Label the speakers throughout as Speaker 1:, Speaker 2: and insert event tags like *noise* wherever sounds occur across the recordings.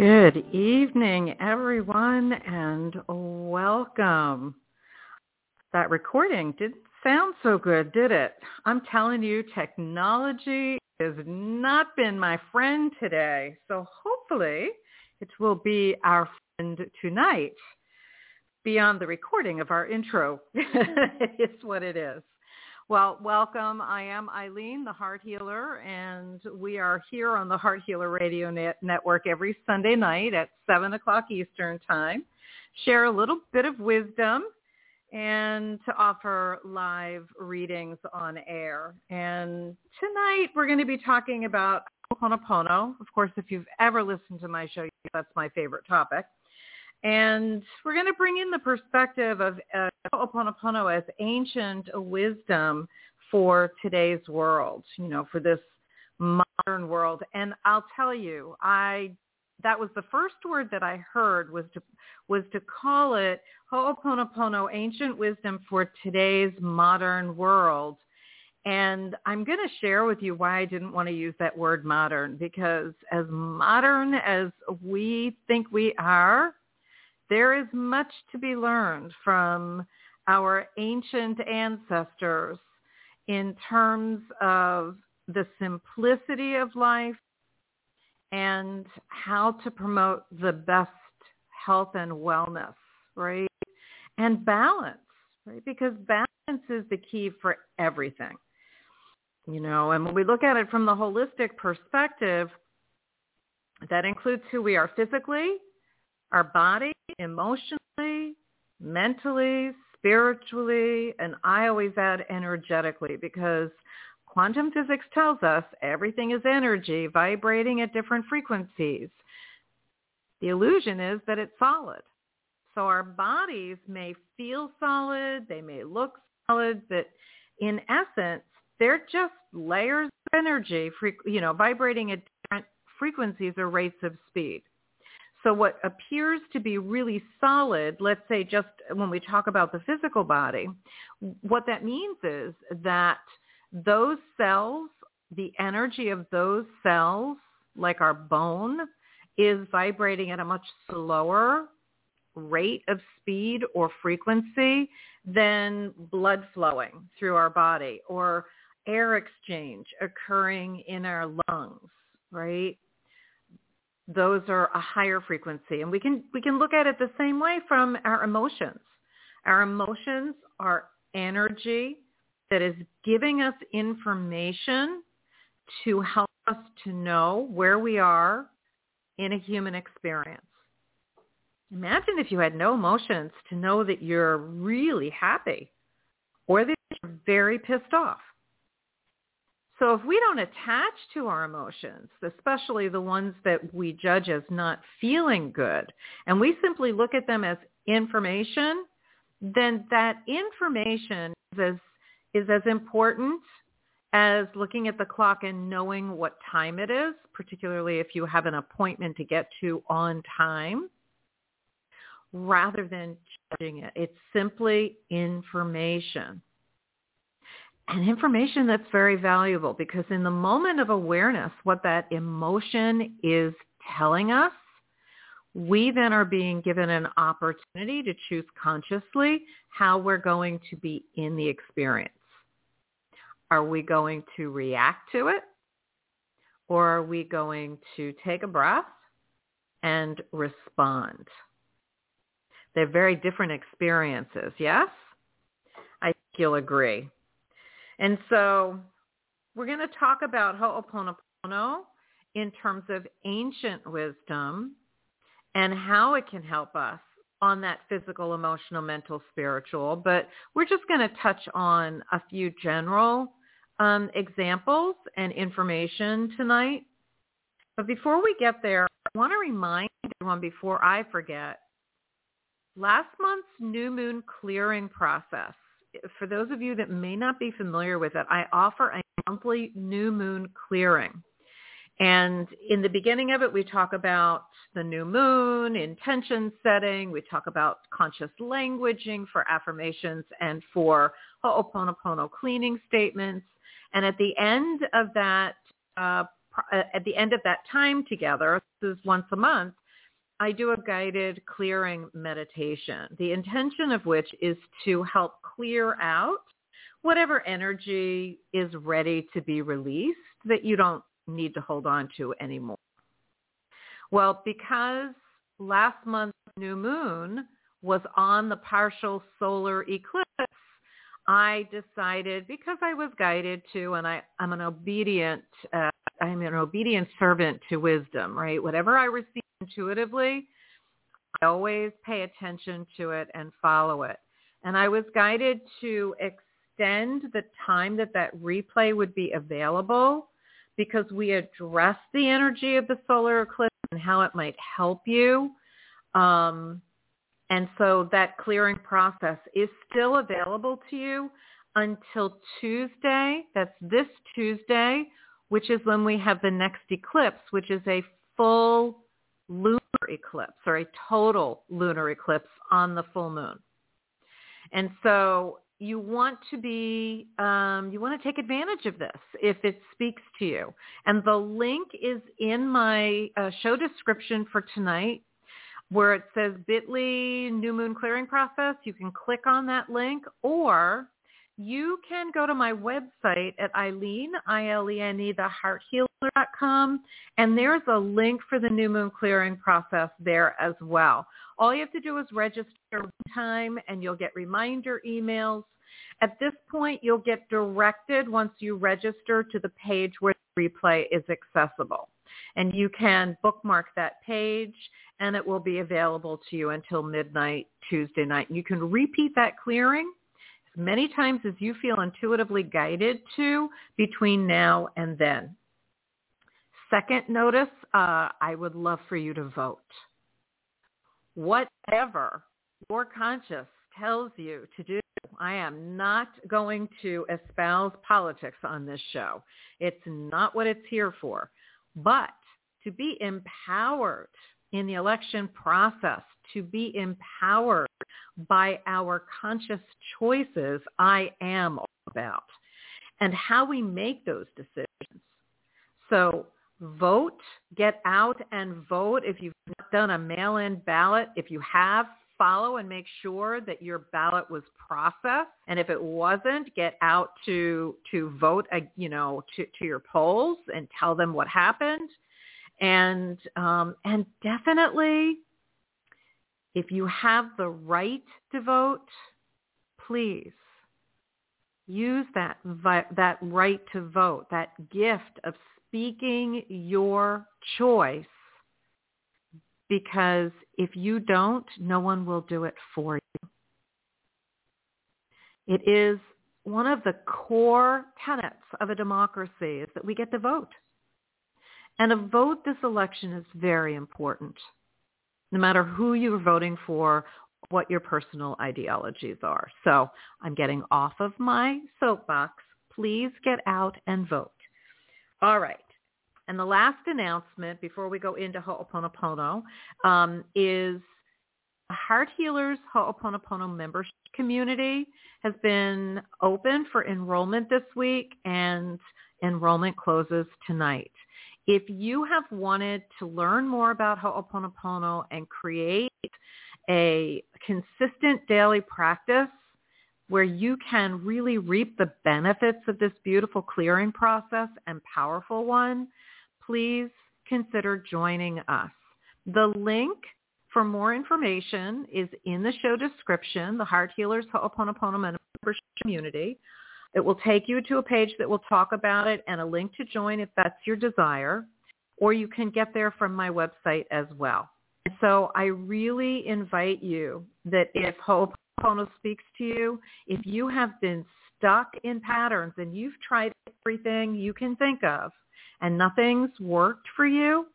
Speaker 1: Good evening, everyone, and welcome. That recording didn't sound so good, did it? I'm telling you, technology has not been my friend today. So hopefully it will be our friend tonight beyond the recording of our intro. *laughs* it's what it is. Well, welcome. I am Ilene, the Heart Healer, and we are here on the Heart Healer Radio Net- Network every Sunday night at 7 o'clock Eastern Time. Share a little bit of wisdom and to offer live readings on air. And tonight we're going to be talking about Ho'oponopono. Of course, if you've ever listened to my show, that's my favorite topic. And we're going to bring in the perspective of uh, Ho'oponopono as ancient wisdom for today's world, you know, for this modern world. And I'll tell you, I that was the first word that I heard was to was to call it Ho'oponopono, ancient wisdom for today's modern world. And I'm going to share with you why I didn't want to use that word modern because as modern as we think we are, there is much to be learned from our ancient ancestors in terms of the simplicity of life and how to promote the best health and wellness, right? And balance, right? Because balance is the key for everything. You know, and when we look at it from the holistic perspective, that includes who we are physically, our body, emotionally, mentally, spiritually, and I always add energetically because quantum physics tells us everything is energy vibrating at different frequencies. The illusion is that it's solid. So our bodies may feel solid, they may look solid, but in essence, they're just layers of energy, you know, vibrating at different frequencies or rates of speed. So what appears to be really solid, let's say just when we talk about the physical body, what that means is that those cells, the energy of those cells, like our bone, is vibrating at a much slower rate of speed or frequency than blood flowing through our body or air exchange occurring in our lungs, right? Those are a higher frequency. And we can, we can look at it the same way from our emotions. Our emotions are energy that is giving us information to help us to know where we are in a human experience. Imagine if you had no emotions to know that you're really happy or that you're very pissed off. So if we don't attach to our emotions, especially the ones that we judge as not feeling good, and we simply look at them as information then that information is as, is as important as looking at the clock and knowing what time it is, particularly if you have an appointment to get to on time, rather than judging it. It's simply information. And information that's very valuable because in the moment of awareness, what that emotion is telling us, we then are being given an opportunity to choose consciously how we're going to be in the experience. Are we going to react to it? Or are we going to take a breath and respond? They're very different experiences, yes? I think you'll agree. And so we're going to talk about Ho'oponopono in terms of ancient wisdom and how it can help us on that physical, emotional, mental, spiritual. But we're just going to touch on a few general um, examples and information tonight. But before we get there, I want to remind everyone before I forget, last month's new moon clearing process, for those of you that may not be familiar with it, I offer a monthly new moon clearing. And in the beginning of it, we talk about the new moon, intention setting. We talk about conscious languaging for affirmations and for Ho'oponopono cleaning statements. And at the end of that, uh, uh, at the end of that time together, this is once a month, I do a guided clearing meditation, the intention of which is to help clear out whatever energy is ready to be released that you don't need to hold on to anymore. Well, because last month's new moon was on the partial solar eclipse, I decided because I was guided to, and I, I'm an obedient, uh, I'm an obedient servant to wisdom, right? Whatever I receive intuitively, I always pay attention to it and follow it. And I was guided to extend the time that that replay would be available because we address the energy of the solar eclipse and how it might help you. Um, and so that clearing process is still available to you until Tuesday. That's this Tuesday, which is when we have the next eclipse, which is a full lunar eclipse or a total lunar eclipse on the full moon. And so you want to be, um, you want to take advantage of this if it speaks to you. And the link is in my uh, show description for tonight where it says bit.ly new moon clearing process. You can click on that link or you can go to my website at Ilene, I-L-E-N-E, thehearthealer.com, and there's a link for the new moon clearing process there as well. All you have to do is register one time and you'll get reminder emails. At this point, you'll get directed once you register to the page where the replay is accessible. And you can bookmark that page and it will be available to you until midnight Tuesday night. You can repeat that clearing many times as you feel intuitively guided to between now and then. Second notice, uh, I would love for you to vote. Whatever your conscience tells you to do, I am not going to espouse politics on this show. It's not what it's here for. But to be empowered in the election process, to be empowered by our conscious choices, I am all about, and how we make those decisions. So vote, get out and vote. If you've not done a mail-in ballot, if you have, follow and make sure that your ballot was processed. And if it wasn't, get out to to vote, uh, you know, to, to your polls and tell them what happened. And um, and definitely if you have the right to vote, please use that, that right to vote, that gift of speaking your choice because if you don't, no one will do it for you. It is one of the core tenets of a democracy is that we get to vote. And a vote this election is very important no matter who you're voting for what your personal ideologies are. So I'm getting off of my soapbox. Please get out and vote. All right. And the last announcement before we go into Ho'oponopono um, is Heart Healers Ho'oponopono membership community has been open for enrollment this week and enrollment closes tonight. If you have wanted to learn more about Ho'oponopono and create a consistent daily practice where you can really reap the benefits of this beautiful clearing process and powerful one, please consider joining us. The link for more information is in the show description, the Heart Healers Ho'oponopono Membership Community. It will take you to a page that will talk about it and a link to join if that's your desire, or you can get there from my website as well. So I really invite you that if Ho'oponopono speaks to you, if you have been stuck in patterns and you've tried everything you can think of and nothing's worked for you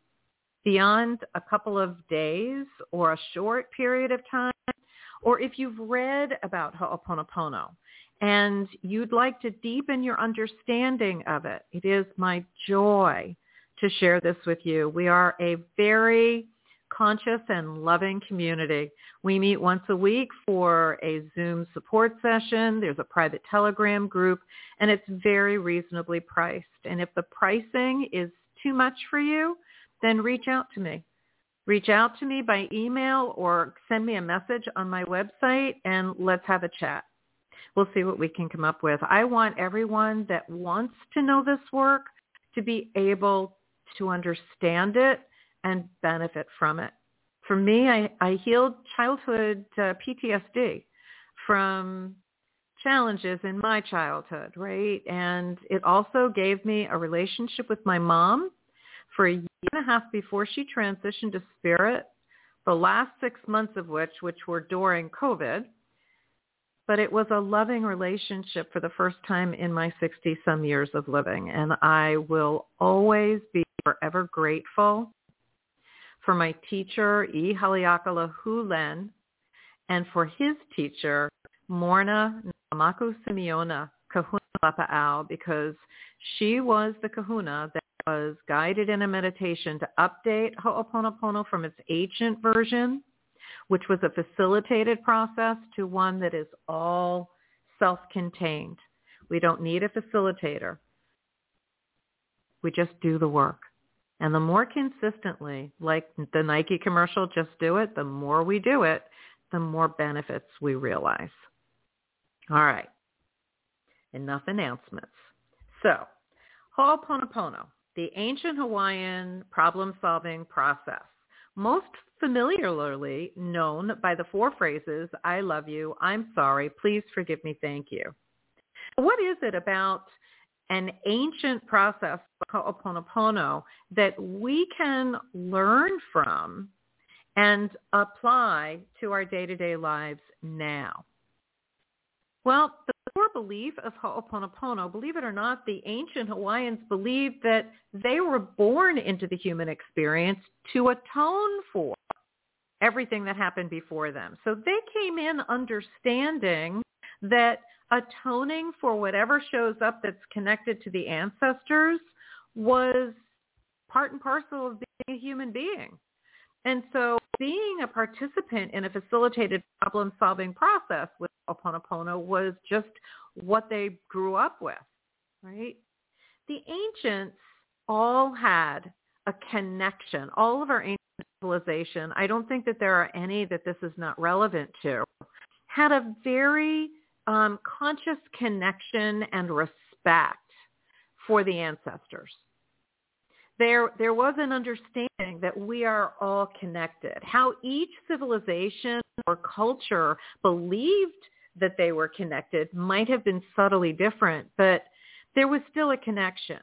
Speaker 1: beyond a couple of days or a short period of time, or if you've read about Ho'oponopono and you'd like to deepen your understanding of it, it is my joy to share this with you. We are a very conscious and loving community. We meet once a week for a Zoom support session. There's a private Telegram group, and it's very reasonably priced. And if the pricing is too much for you, then reach out to me. Reach out to me by email or send me a message on my website and let's have a chat. We'll see what we can come up with. I want everyone that wants to know this work to be able to understand it and benefit from it. For me, I, I healed childhood uh, PTSD from challenges in my childhood, right? And it also gave me a relationship with my mom for a year and a half before she transitioned to spirit, the last six months of which, which were during COVID, but it was a loving relationship for the first time in my 60 some years of living. And I will always be forever grateful for my teacher, E. Haleakala Hulen, and for his teacher, Morrnah Namaku Simeona Kahuna Lapa'au, because she was the kahuna that was guided in a meditation to update Ho'oponopono from its ancient version, which was a facilitated process, to one that is all self-contained. We don't need a facilitator. We just do the work. And the more consistently, like the Nike commercial, just do it, the more we do it, the more benefits we realize. All right. Enough announcements. So, Ho'oponopono, the ancient Hawaiian problem-solving process, most familiarly known by the four phrases, I love you, I'm sorry, please forgive me, thank you. What is it about an ancient process, Ho'oponopono, that we can learn from and apply to our day-to-day lives now? Well, the core belief of Ho'oponopono, believe it or not, the ancient Hawaiians believed that they were born into the human experience to atone for everything that happened before them. So they came in understanding that atoning for whatever shows up that's connected to the ancestors was part and parcel of being a human being. And so being a participant in a facilitated problem-solving process with Ho'oponopono was just what they grew up with, right? The ancients all had a connection. All of our ancient civilization, I don't think that there are any that this is not relevant to, had a very um, conscious connection and respect for the ancestors. There, there was an understanding that we are all connected. How each civilization or culture believed that they were connected might have been subtly different, but there was still a connection.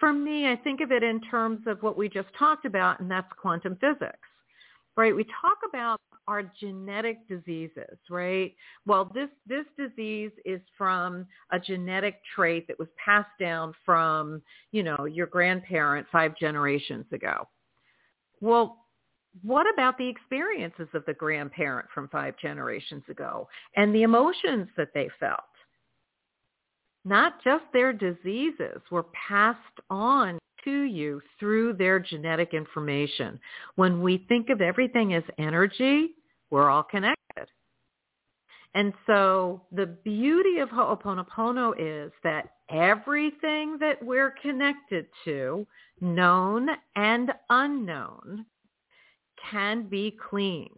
Speaker 1: For me, I think of it in terms of what we just talked about, and that's quantum physics right? We talk about our genetic diseases, right? Well, this, this disease is from a genetic trait that was passed down from, you know, your grandparent five generations ago. Well, what about the experiences of the grandparent from five generations ago and the emotions that they felt? Not just their diseases were passed on to you through their genetic information. When we think of everything as energy, we're all connected. And so the beauty of Ho'oponopono is that everything that we're connected to, known and unknown, can be cleaned.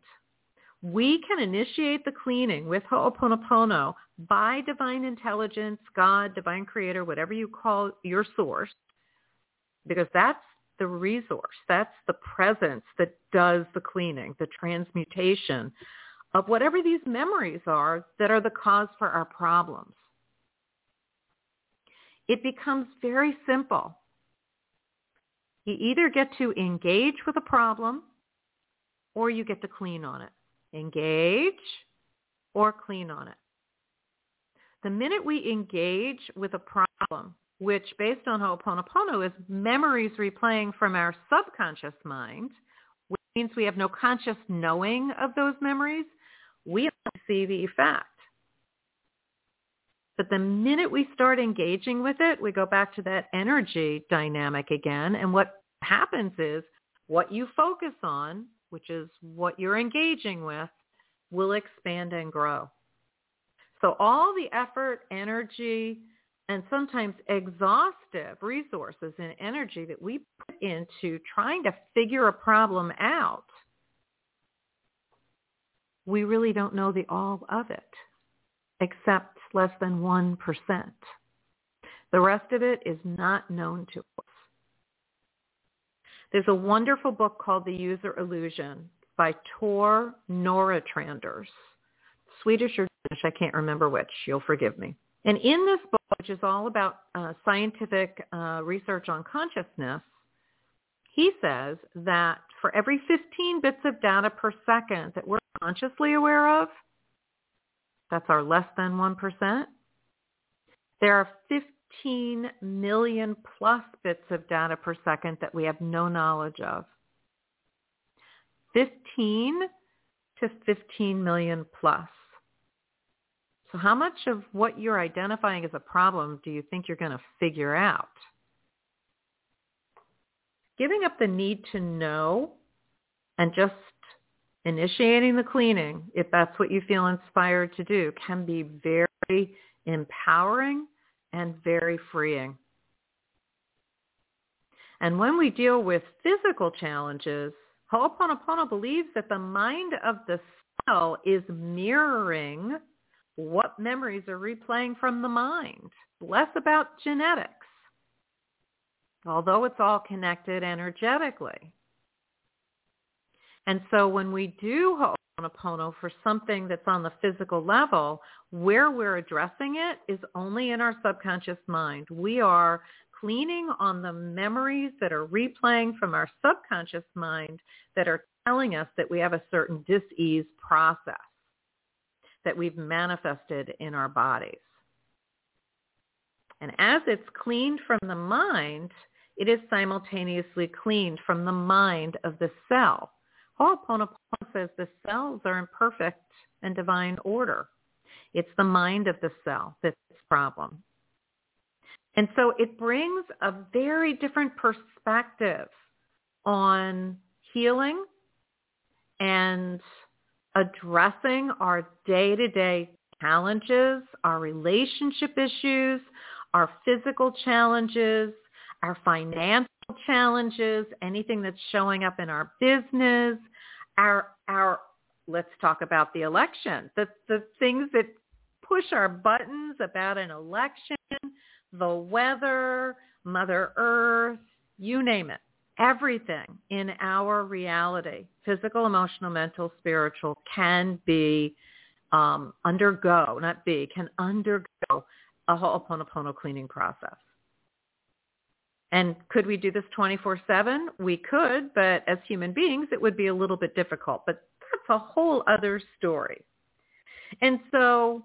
Speaker 1: We can initiate the cleaning with Ho'oponopono by divine intelligence, God, divine creator, whatever you call your source, because that's the resource. That's the presence that does the cleaning, the transmutation of whatever these memories are that are the cause for our problems. It becomes very simple. You either get to engage with a problem or you get to clean on it. Engage or clean on it. The minute we engage with a problem, which based on Ho'oponopono is memories replaying from our subconscious mind, which means we have no conscious knowing of those memories, we see the effect. But the minute we start engaging with it, we go back to that energy dynamic again. And what happens is what you focus on, which is what you're engaging with, will expand and grow. So all the effort, energy, and sometimes exhaustive resources and energy that we put into trying to figure a problem out, we really don't know the all of it, except less than 1%. The rest of it is not known to us. There's a wonderful book called The User Illusion by Tor Nørretranders. Swedish or Danish, I can't remember which. You'll forgive me. And in this which is all about uh, scientific uh, research on consciousness, he says that for every 15 bits of data per second that we're consciously aware of, that's our less than 1%, there are 15 million plus bits of data per second that we have no knowledge of. 15 to 15 million plus. So how much of what you're identifying as a problem do you think you're going to figure out? Giving up the need to know and just initiating the cleaning, if that's what you feel inspired to do, can be very empowering and very freeing. And when we deal with physical challenges, Ho'oponopono believes that the mind of the cell is mirroring what memories are replaying from the mind, less about genetics, although it's all connected energetically. And so when we do Ho'oponopono for something that's on the physical level, where we're addressing it is only in our subconscious mind. We are cleaning on the memories that are replaying from our subconscious mind that are telling us that we have a certain dis-ease process that we've manifested in our bodies. And as it's cleaned from the mind, it is simultaneously cleaned from the mind of the cell. Ho'oponopono says the cells are in perfect and divine order. It's the mind of the cell that's the problem. And so it brings a very different perspective on healing and addressing our day-to-day challenges, our relationship issues, our physical challenges, our financial challenges, anything that's showing up in our business, our our let's talk about the election, the the things that push our buttons about an election, the weather, Mother Earth, you name it everything in our reality, physical, emotional, mental, spiritual, can be um, undergo, not be, can undergo a Ho'oponopono cleaning process. And could we do this 24-7? We could, but as human beings, it would be a little bit difficult. But that's a whole other story. And so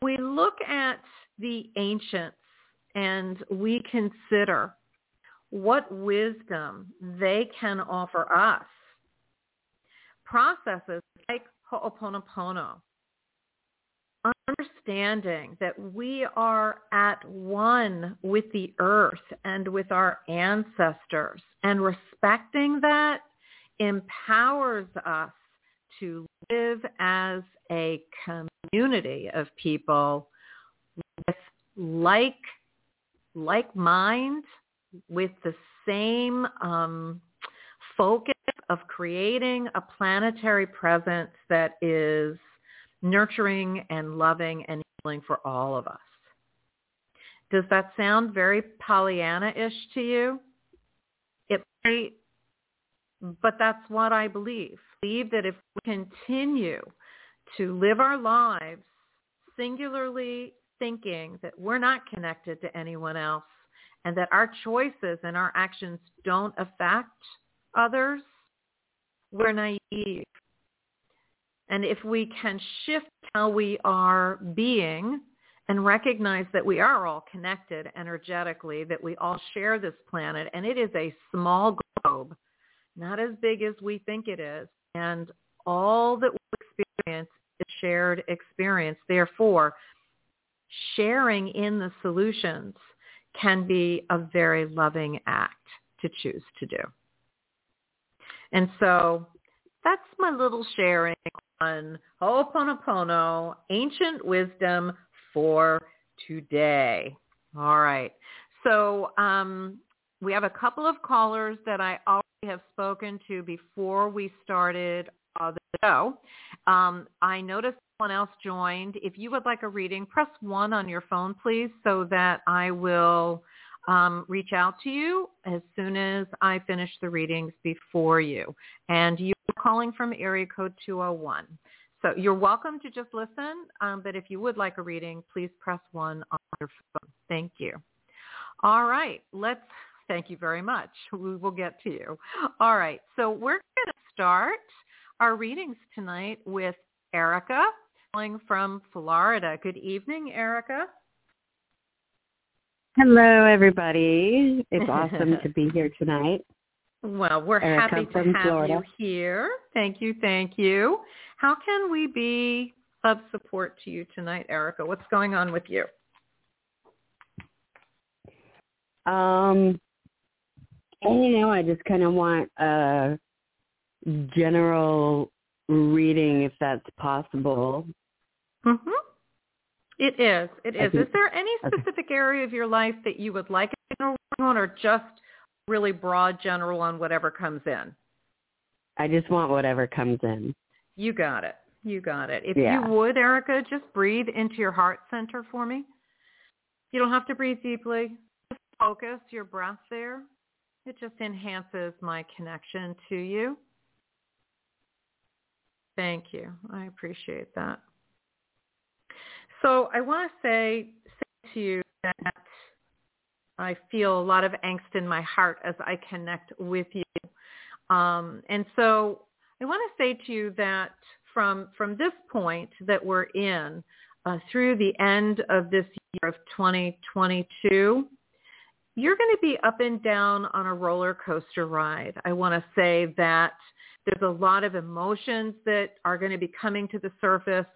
Speaker 1: when we look at the ancients and we consider what wisdom they can offer us. Processes like Ho'oponopono, understanding that we are at one with the earth and with our ancestors and respecting that empowers us to live as a community of people with like like mind with the same um, focus of creating a planetary presence that is nurturing and loving and healing for all of us. Does that sound very Pollyanna-ish to you? It might, but that's what I believe. I believe that if we continue to live our lives singularly thinking that we're not connected to anyone else and that our choices and our actions don't affect others, we're naive. And if we can shift how we are being and recognize that we are all connected energetically, that we all share this planet, and it is a small globe, not as big as we think it is, and all that we experience is shared experience. Therefore, sharing in the solutions can be a very loving act to choose to do. And so that's my little sharing on Ho'oponopono, ancient wisdom for today. All right. So um, we have a couple of callers that I already have spoken to before we started uh, the show. Um, I noticed else joined. If you would like a reading, press 1 on your phone, please, so that I will um, reach out to you as soon as I finish the readings before you. And you're calling from area code 201. So you're welcome to just listen, um, but if you would like a reading, please press 1 on your phone. Thank you. All right, let's, thank you very much. We will get to you. All right, so we're going to start our readings tonight with Erica calling from Florida. Good evening, Erica.
Speaker 2: Hello, everybody. It's awesome *laughs* to be here tonight.
Speaker 1: Well, we're
Speaker 2: Erica
Speaker 1: happy to have
Speaker 2: Florida.
Speaker 1: you here. Thank you, thank you. How can we be of support to you tonight, Erica? What's going on with you?
Speaker 2: Um, and, you know, I just kind of want a general reading, if that's possible.
Speaker 1: Mm-hmm. It is. It is. Is there any specific area of your life that you would like a general on, or just really broad general on whatever comes in?
Speaker 2: I just want whatever comes in.
Speaker 1: You got it. You got it. If
Speaker 2: Yeah.
Speaker 1: you would, Erica, just breathe into your heart center for me. You don't have to breathe deeply. Just focus your breath there. It just enhances my connection to you. Thank you. I appreciate that. So I want to say, say to you that I feel a lot of angst in my heart as I connect with you. Um, and so I want to say to you that from from this point that we're in uh, through the end of this year of 2022, you're going to be up and down on a roller coaster ride. I want to say that there's a lot of emotions that are going to be coming to the surface.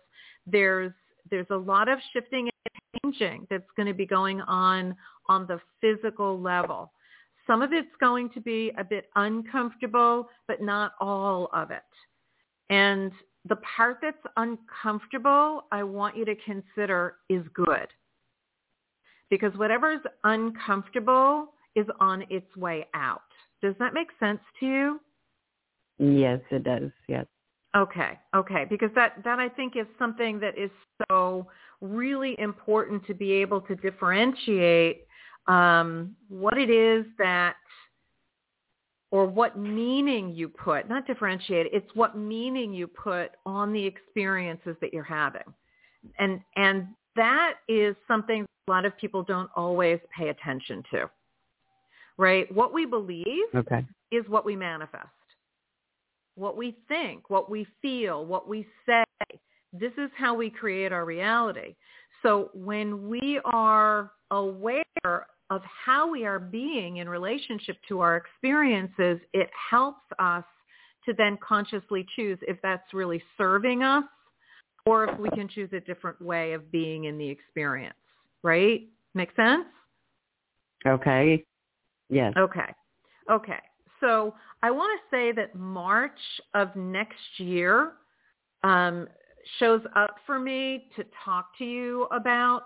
Speaker 1: There's there's a lot of shifting and changing that's going to be going on on the physical level. Some of it's going to be a bit uncomfortable, but not all of it. And the part that's uncomfortable, I want you to consider is good. Because whatever's uncomfortable is on its way out. Does that make sense to you?
Speaker 2: Yes, it does. Yes.
Speaker 1: Okay, okay, because that that I think is something that is so really important to be able to differentiate um, what it is that or what meaning you put, not differentiate, it's what meaning you put on the experiences that you're having. And and that is something a lot of people don't always pay attention to. Right? What we believe
Speaker 2: Okay.
Speaker 1: is what we manifest. What we think, what we feel, what we say. This is how we create our reality. So when we are aware of how we are being in relationship to our experiences, it helps us to then consciously choose if that's really serving us or if we can choose a different way of being in the experience, right? Make sense?
Speaker 2: Okay. Yes.
Speaker 1: Okay. Okay. So I want to say that March of next year um, shows up for me to talk to you about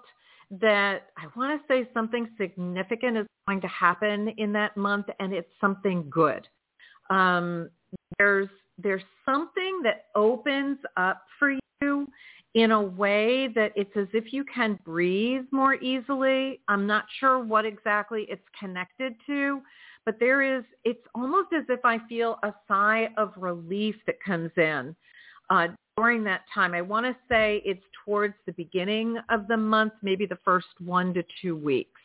Speaker 1: that I want to say something significant is going to happen in that month and it's something good. Um, there's there's something that opens up for you in a way that it's as if you can breathe more easily. I'm not sure what exactly it's connected to, but there is, it's almost as if I feel a sigh of relief that comes in uh, during that time. I want to say it's towards the beginning of the month, maybe the first one to two weeks.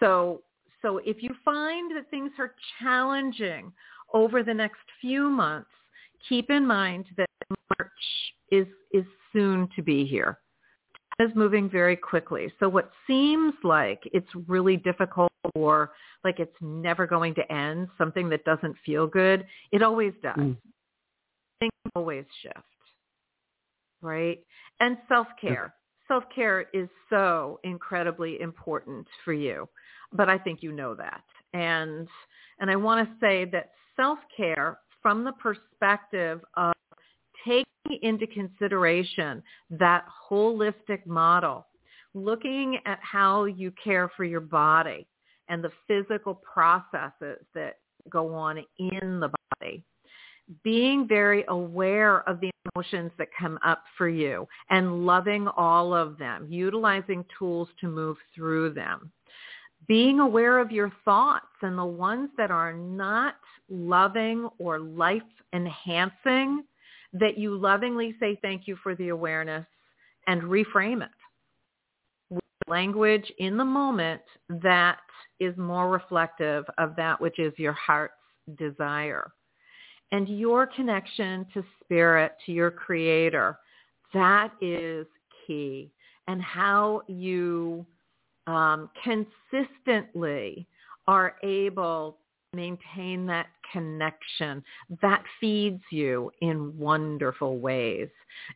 Speaker 1: So, so if you find that things are challenging over the next few months, keep in mind that March is is soon to be here. Is moving very quickly. So what seems like it's really difficult or like it's never going to end, something that doesn't feel good, it always does. Mm. Things always shift. Right? And self-care. Self-care is so incredibly important for you. But I think you know that. And and I want to say that self-care from the perspective of taking into consideration that holistic model, looking at how you care for your body and the physical processes that go on in the body, being very aware of the emotions that come up for you and loving all of them, utilizing tools to move through them. Being aware of your thoughts and the ones that are not loving or life enhancing, that you lovingly say thank you for the awareness and reframe it language in the moment that is more reflective of that which is your heart's desire. And your connection to spirit, to your creator, that is key. And how you um, consistently are able maintain that connection. That feeds you in wonderful ways.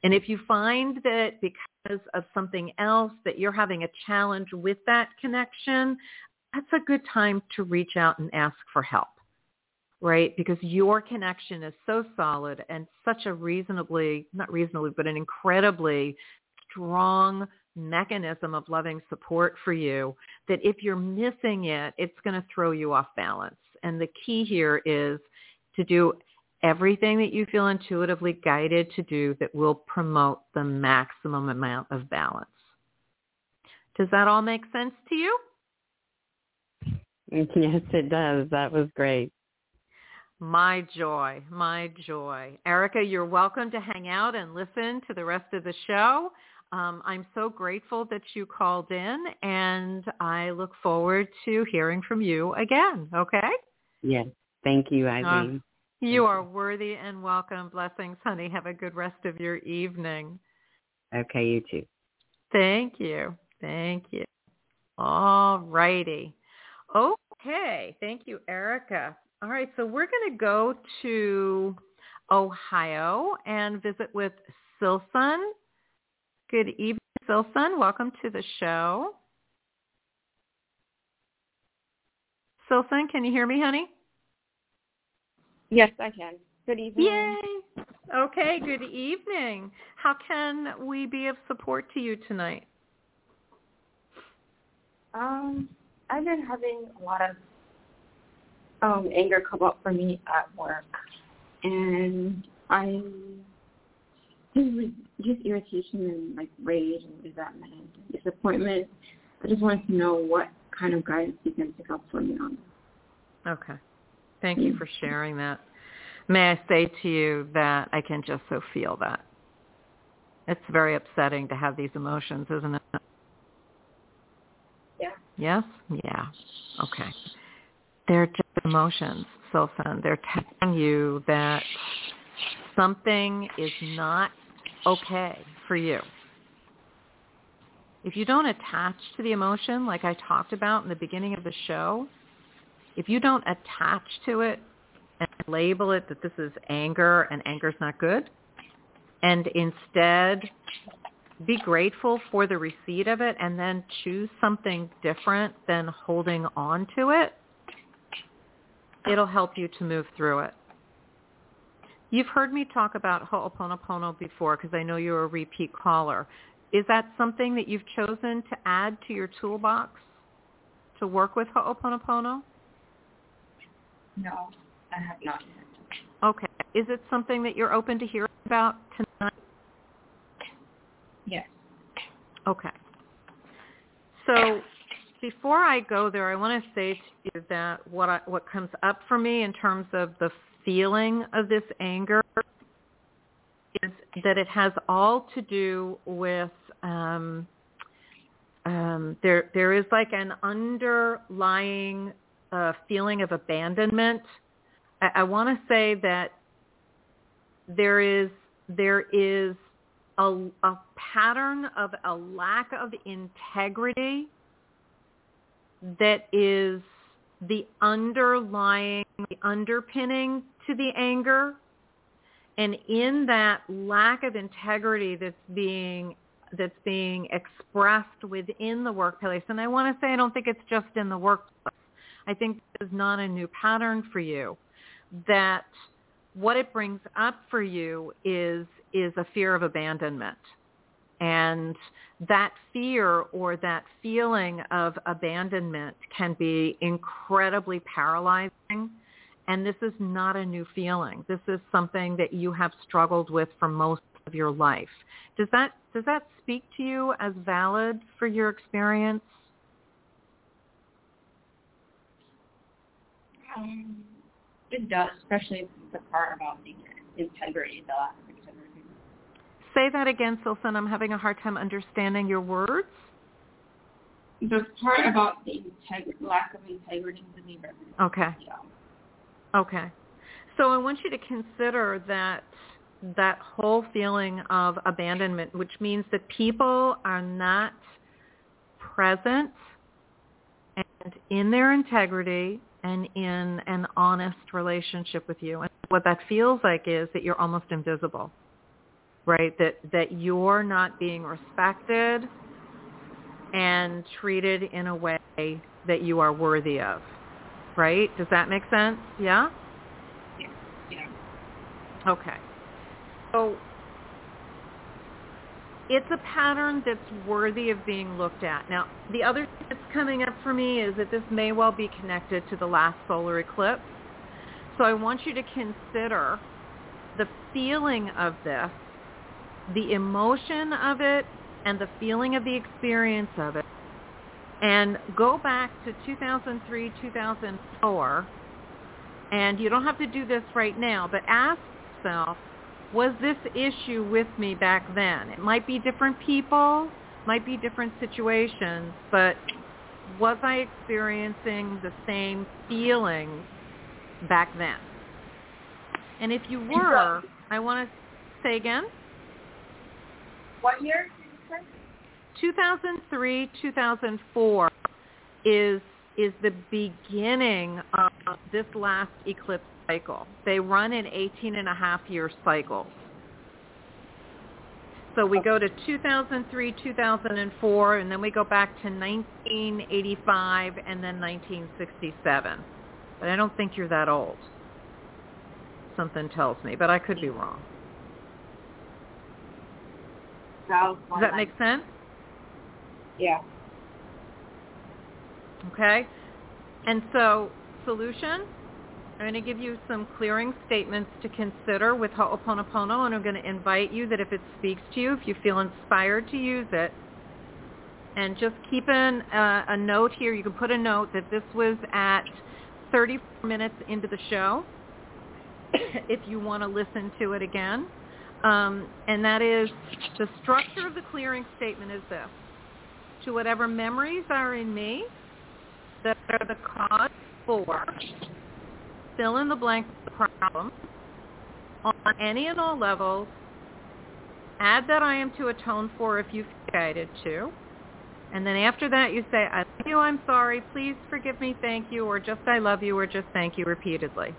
Speaker 1: And if you find that because of something else that you're having a challenge with that connection, that's a good time to reach out and ask for help, right? Because your connection is so solid and such a reasonably, not reasonably, but an incredibly strong mechanism of loving support for you that if you're missing it, it's going to throw you off balance. And the key here is to do everything that you feel intuitively guided to do that will promote the maximum amount of balance. Does that all make sense to you?
Speaker 2: Yes, it does. That was great.
Speaker 1: My joy, my joy. Erica, you're welcome to hang out and listen to the rest of the show. Um, I'm so grateful that you called in, and I look forward to hearing from you again. Okay?
Speaker 2: Yes. Thank you, Ilene.
Speaker 1: Uh, you are worthy and welcome. Blessings, honey. Have a good rest of your evening.
Speaker 2: Okay, you too.
Speaker 1: Thank you. Thank you. All righty. Okay. Thank you, Erica. All right. So we're going to go to Ohio and visit with Silson. Good evening, Silson. Welcome to the show. Silson, can you hear me, honey?
Speaker 3: Yes, I can. Good evening.
Speaker 1: Yay. Okay, good evening. How can we be of support to you tonight?
Speaker 3: Um, I've been having a lot of um, anger come up for me at work, and I just irritation and like rage and resentment and disappointment. I just wanted to know what kind of guidance you can pick up for me on. That.
Speaker 1: Okay. Thank you mm-hmm. for sharing that. May I say to you that I can just so feel that. It's very upsetting to have these emotions, isn't it?
Speaker 3: Yeah.
Speaker 1: Yes? Yeah. Okay. They're just emotions, Silson. They're telling you that something is not okay for you. If you don't attach to the emotion like I talked about in the beginning of the show, if you don't attach to it, and label it that this is anger and anger is not good and instead be grateful for the receipt of it and then choose something different than holding on to it, it'll help you to move through it. You've heard me talk about Ho'oponopono before because I know you're a repeat caller. Is that something that you've chosen to add to your toolbox to work with Ho'oponopono?
Speaker 3: No, I have not
Speaker 1: Okay. Is it something that you're open to hearing about tonight?
Speaker 3: Yes.
Speaker 1: Okay. So before I go there, I want to say to you that what I, what comes up for me in terms of the feeling of this anger is that it has all to do with um, um, there there is like an underlying uh, feeling of abandonment. I, I want to say that there is there is a, a pattern of a lack of integrity that is the underlying, the underpinning to the anger. And in that lack of integrity that's being that's being expressed within the workplace, and I want to say I don't think it's just in the workplace. I think this is not a new pattern for you. That what it brings up for you is is a fear of abandonment. And that fear or that feeling of abandonment can be incredibly paralyzing. And this is not a new feeling. This is something that you have struggled with for most of your life. Does that does that speak to you as valid for your experience?
Speaker 3: Um, it does, especially the part about the integrity, the lack of integrity.
Speaker 1: Say that again, Silson. I'm having a hard time understanding your words.
Speaker 3: The part about the integ- lack of integrity in the
Speaker 1: Okay.
Speaker 3: Yeah.
Speaker 1: Okay. So I want you to consider that that whole feeling of abandonment, which means that people are not present and in their integrity and in an honest relationship with you. And what that feels like is that you're almost invisible, right? That that you're not being respected and treated in a way that you are worthy of, right? Does that make sense? Yeah?
Speaker 3: Yeah. Yeah.
Speaker 1: Okay. So it's a pattern that's worthy of being looked at. Now, the other thing that's coming up for me is that this may well be connected to the last solar eclipse. So I want you to consider the feeling of this, the emotion of it, and the feeling of the experience of it. And go back to 2003, 2004, and you don't have to do this right now, but ask yourself, was this issue with me back then? It might be different people, might be different situations, but was I experiencing the same feelings back then? And if you were, I want to say again.
Speaker 3: What year?
Speaker 1: 2003, 2004 is is the beginning of this last eclipse cycle. They run in 18 and a half year cycles. So we go to 2003, 2004, and then we go back to 1985 and then 1967. But I don't think you're that old. Something tells me, but I could be wrong.
Speaker 3: Does
Speaker 1: that make sense?
Speaker 3: Yeah.
Speaker 1: Okay? And so, solution, I'm going to give you some clearing statements to consider with Ho'oponopono, and I'm going to invite you that if it speaks to you, if you feel inspired to use it, and just keep in uh, a note here. You can put a note that this was at 34 minutes into the show *coughs* if you want to listen to it again. Um, and that is the structure of the clearing statement is this. To whatever memories are in me that are the cause for fill in the blank problem on any and all levels. Add that I am to atone for if you've guided to. And then after that you say, I love you, I'm sorry, please forgive me, thank you, or just I love you, or just thank you repeatedly.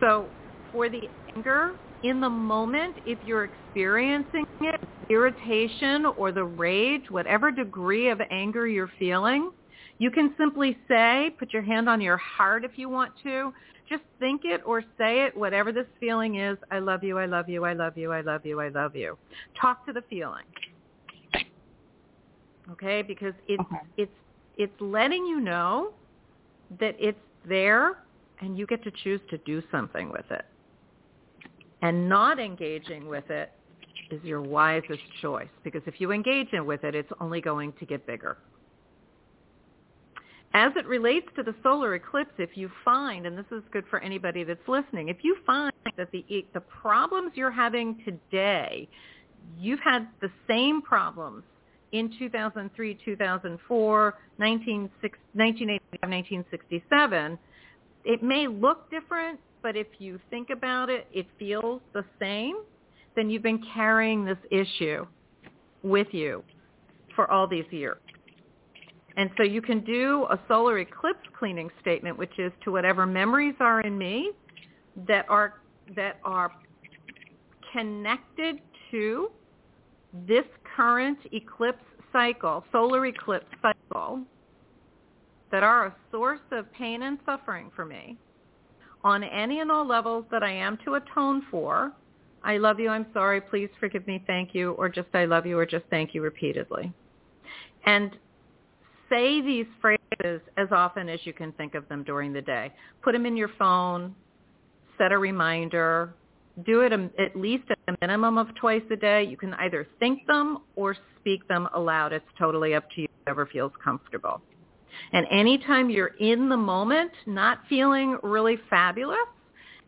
Speaker 1: So for the anger, in the moment, if you're experiencing it, irritation or the rage, whatever degree of anger you're feeling, you can simply say, put your hand on your heart if you want to, just think it or say it, whatever this feeling is, I love you, I love you, I love you, I love you, I love you. Talk to the feeling. Okay? Because it's
Speaker 2: Okay.
Speaker 1: it's it's letting you know that it's there and you get to choose to do something with it. And not engaging with it is your wisest choice because if you engage in with it, it's only going to get bigger. As it relates to the solar eclipse, if you find, and this is good for anybody that's listening, if you find that the the problems you're having today, you've had the same problems in 2003, 2004, 1985, 1967, it may look different, but if you think about it, it feels the same, then you've been carrying this issue with you for all these years. And so you can do a solar eclipse cleaning statement, which is to whatever memories are in me that are that are connected to this current eclipse cycle, solar eclipse cycle, that are a source of pain and suffering for me on any and all levels that I am to atone for. I love you, I'm sorry, please forgive me, thank you, or just I love you, or just thank you repeatedly. And say these phrases as often as you can think of them during the day. Put them in your phone, set a reminder, do it at least a minimum of twice a day. You can either think them or speak them aloud. It's totally up to you, whatever feels comfortable. And anytime you're in the moment, not feeling really fabulous,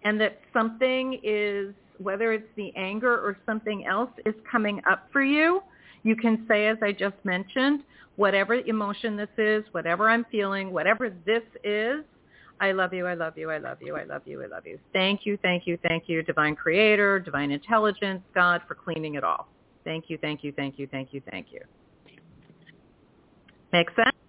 Speaker 1: and that something is, whether it's the anger or something else is coming up for you, you can say, as I just mentioned, whatever emotion this is, whatever I'm feeling, whatever this is, I love you, I love you, I love you, I love you, I love you. Thank you, thank you, thank you, divine creator, divine intelligence, God, for cleaning it all. Thank you, thank you, thank you, thank you, thank you. Make sense?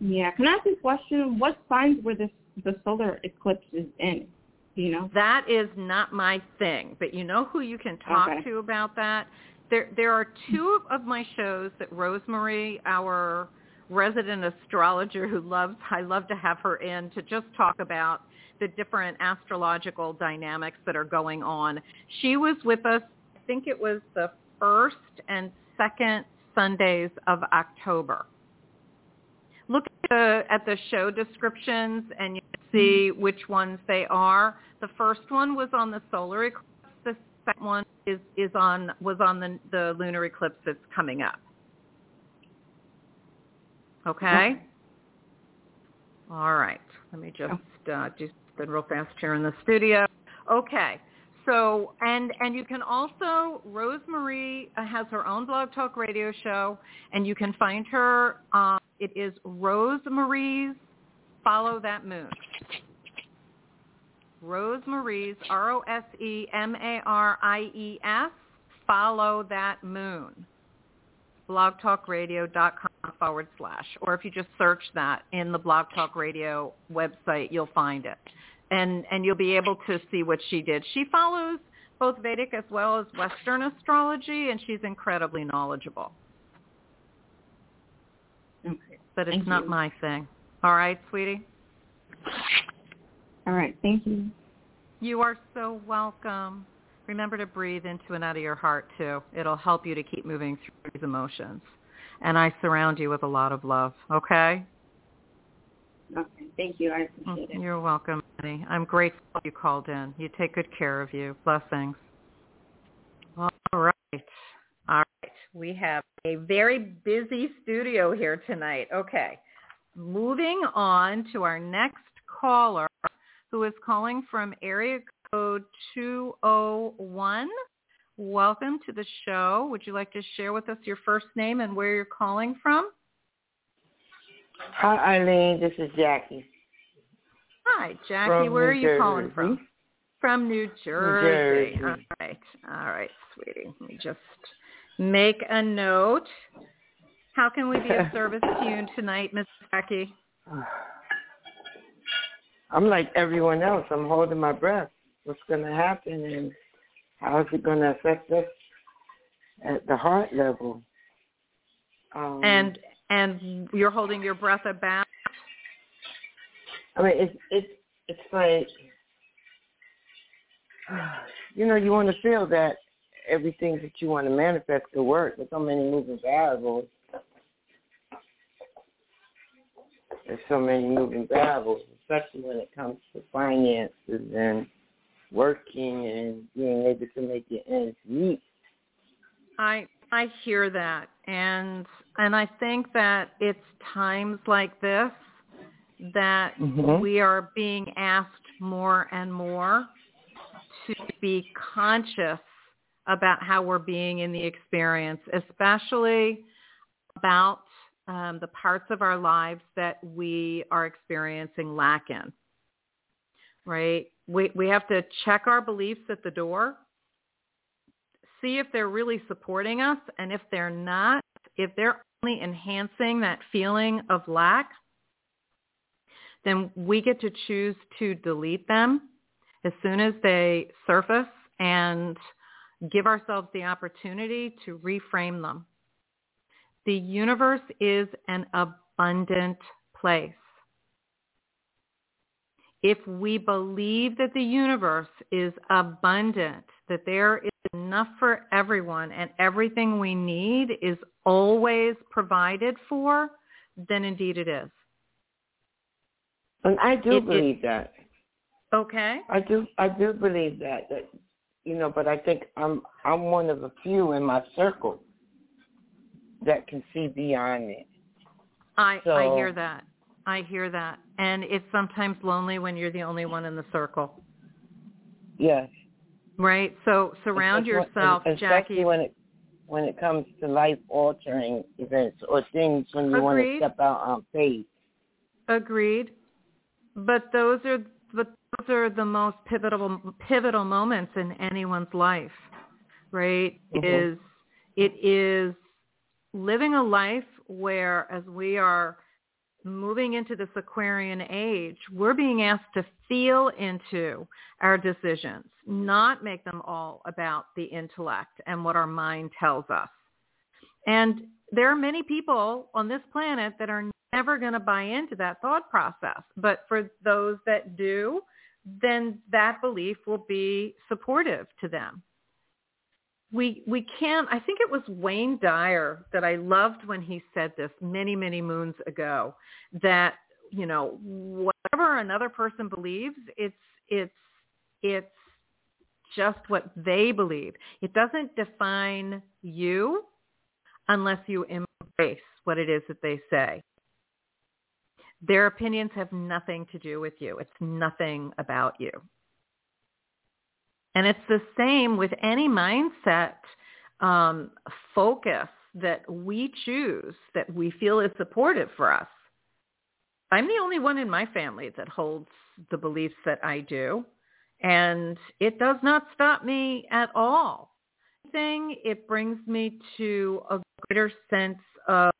Speaker 3: Yeah. Can I ask a question? What signs were this the solar eclipse is in? Do you know?
Speaker 1: That is not my thing, but you know who you can talk
Speaker 3: Okay.
Speaker 1: to about that? There there are two of my shows that Rosemarie, our resident astrologer who loves I love to have her in to just talk about the different astrological dynamics that are going on. She was with us, I think it was the first and second Sundays of October. The, at the show descriptions and you can see which ones they are. The first one was on the solar eclipse. The second one is, is on was on the, the lunar eclipse that's coming up. Okay? All right. Let me just uh, do something real fast here in the studio. Okay. So, and and you can also Rosemarie uh, has her own blog talk radio show, and you can find her. Um, it is Rosemarie's Follow That Moon. Rosemarie's R O S E M A R I E S Follow That Moon. blogtalkradio.com forward slash. Or if you just search that in the Blog Talk Radio website, you'll find it. And, and you'll be able to see what she did. She follows both Vedic as well as Western astrology, and she's incredibly knowledgeable. But it's
Speaker 3: Thank
Speaker 1: not
Speaker 3: you.
Speaker 1: my thing. All right, sweetie?
Speaker 3: All right. Thank you.
Speaker 1: You are so welcome. Remember to breathe into and out of your heart too. It'll help you to keep moving through these emotions. And I surround you with a lot of love, okay?
Speaker 3: Okay. Thank you. I appreciate it.
Speaker 1: You're welcome, honey. I'm grateful you called in. You take good care of you. Blessings. All right. All right. We have a very busy studio here tonight. Okay. Moving on to our next caller who is calling from area code 201. Welcome to the show. Would you like to share with us your first name and where you're calling from?
Speaker 4: Hi, Ilene. This is Jackie.
Speaker 1: Hi, Jackie.
Speaker 4: From
Speaker 1: where are
Speaker 4: New
Speaker 1: you calling from? From New Jersey.
Speaker 4: Jersey.
Speaker 1: All right. All right, sweetie. Let me just make a note. How can we be of *laughs* service to you tonight, Miss Jackie?
Speaker 4: I'm like everyone else. I'm holding my breath. What's going to happen and how is it going to affect us at the heart level?
Speaker 1: Um, and and you're holding your breath about.
Speaker 4: I mean, it's it's it's like *sighs* you know you want to feel that everything that you want to manifest could work. There's so many moving variables. There's so many moving variables, especially when it comes to finances and working and being able to make your ends meet.
Speaker 1: I I hear that and and I think that it's times like this that mm-hmm. we are being asked more and more to be conscious about how we're being in the experience, especially about um, the parts of our lives that we are experiencing lack in. Right? We we have to check our beliefs at the door, see if they're really supporting us, and if they're not, if they're only enhancing that feeling of lack, then we get to choose to delete them as soon as they surface and give ourselves the opportunity to reframe them. The universe is an abundant place. If we believe that the universe is abundant, that there is enough for everyone and everything we need is always provided for, then indeed it is.
Speaker 4: And I do it, believe it, that.
Speaker 1: Okay.
Speaker 4: I do I do believe that that you know, but I think I'm I'm one of a few in my circle that can see beyond it.
Speaker 1: I so, I hear that. I hear that. And it's sometimes lonely when you're the only one in the circle.
Speaker 4: Yes.
Speaker 1: Right? So surround
Speaker 4: especially
Speaker 1: yourself,
Speaker 4: when,
Speaker 1: Jackie.
Speaker 4: Especially when it when it comes to life altering events or things when you Agreed. want to step out on faith.
Speaker 1: Agreed. But those are those are the most pivotal pivotal moments in anyone's life, right? Mm-hmm. Is it is living a life where as we are moving into this Aquarian age, we're being asked to feel into our decisions, not make them all about the intellect and what our mind tells us. And there are many people on this planet that are never going to buy into that thought process. But for those that do, then that belief will be supportive to them. We we can't I think it was Wayne Dyer that I loved when he said this many many moons ago that you know whatever another person believes it's it's it's just what they believe. It doesn't define you unless you embrace what it is that they say. Their opinions have nothing to do with you. It's nothing about you. And it's the same with any mindset um, focus that we choose that we feel is supportive for us. I'm the only one in my family that holds the beliefs that I do. And it does not stop me at all. Thing, it brings me to a greater sense of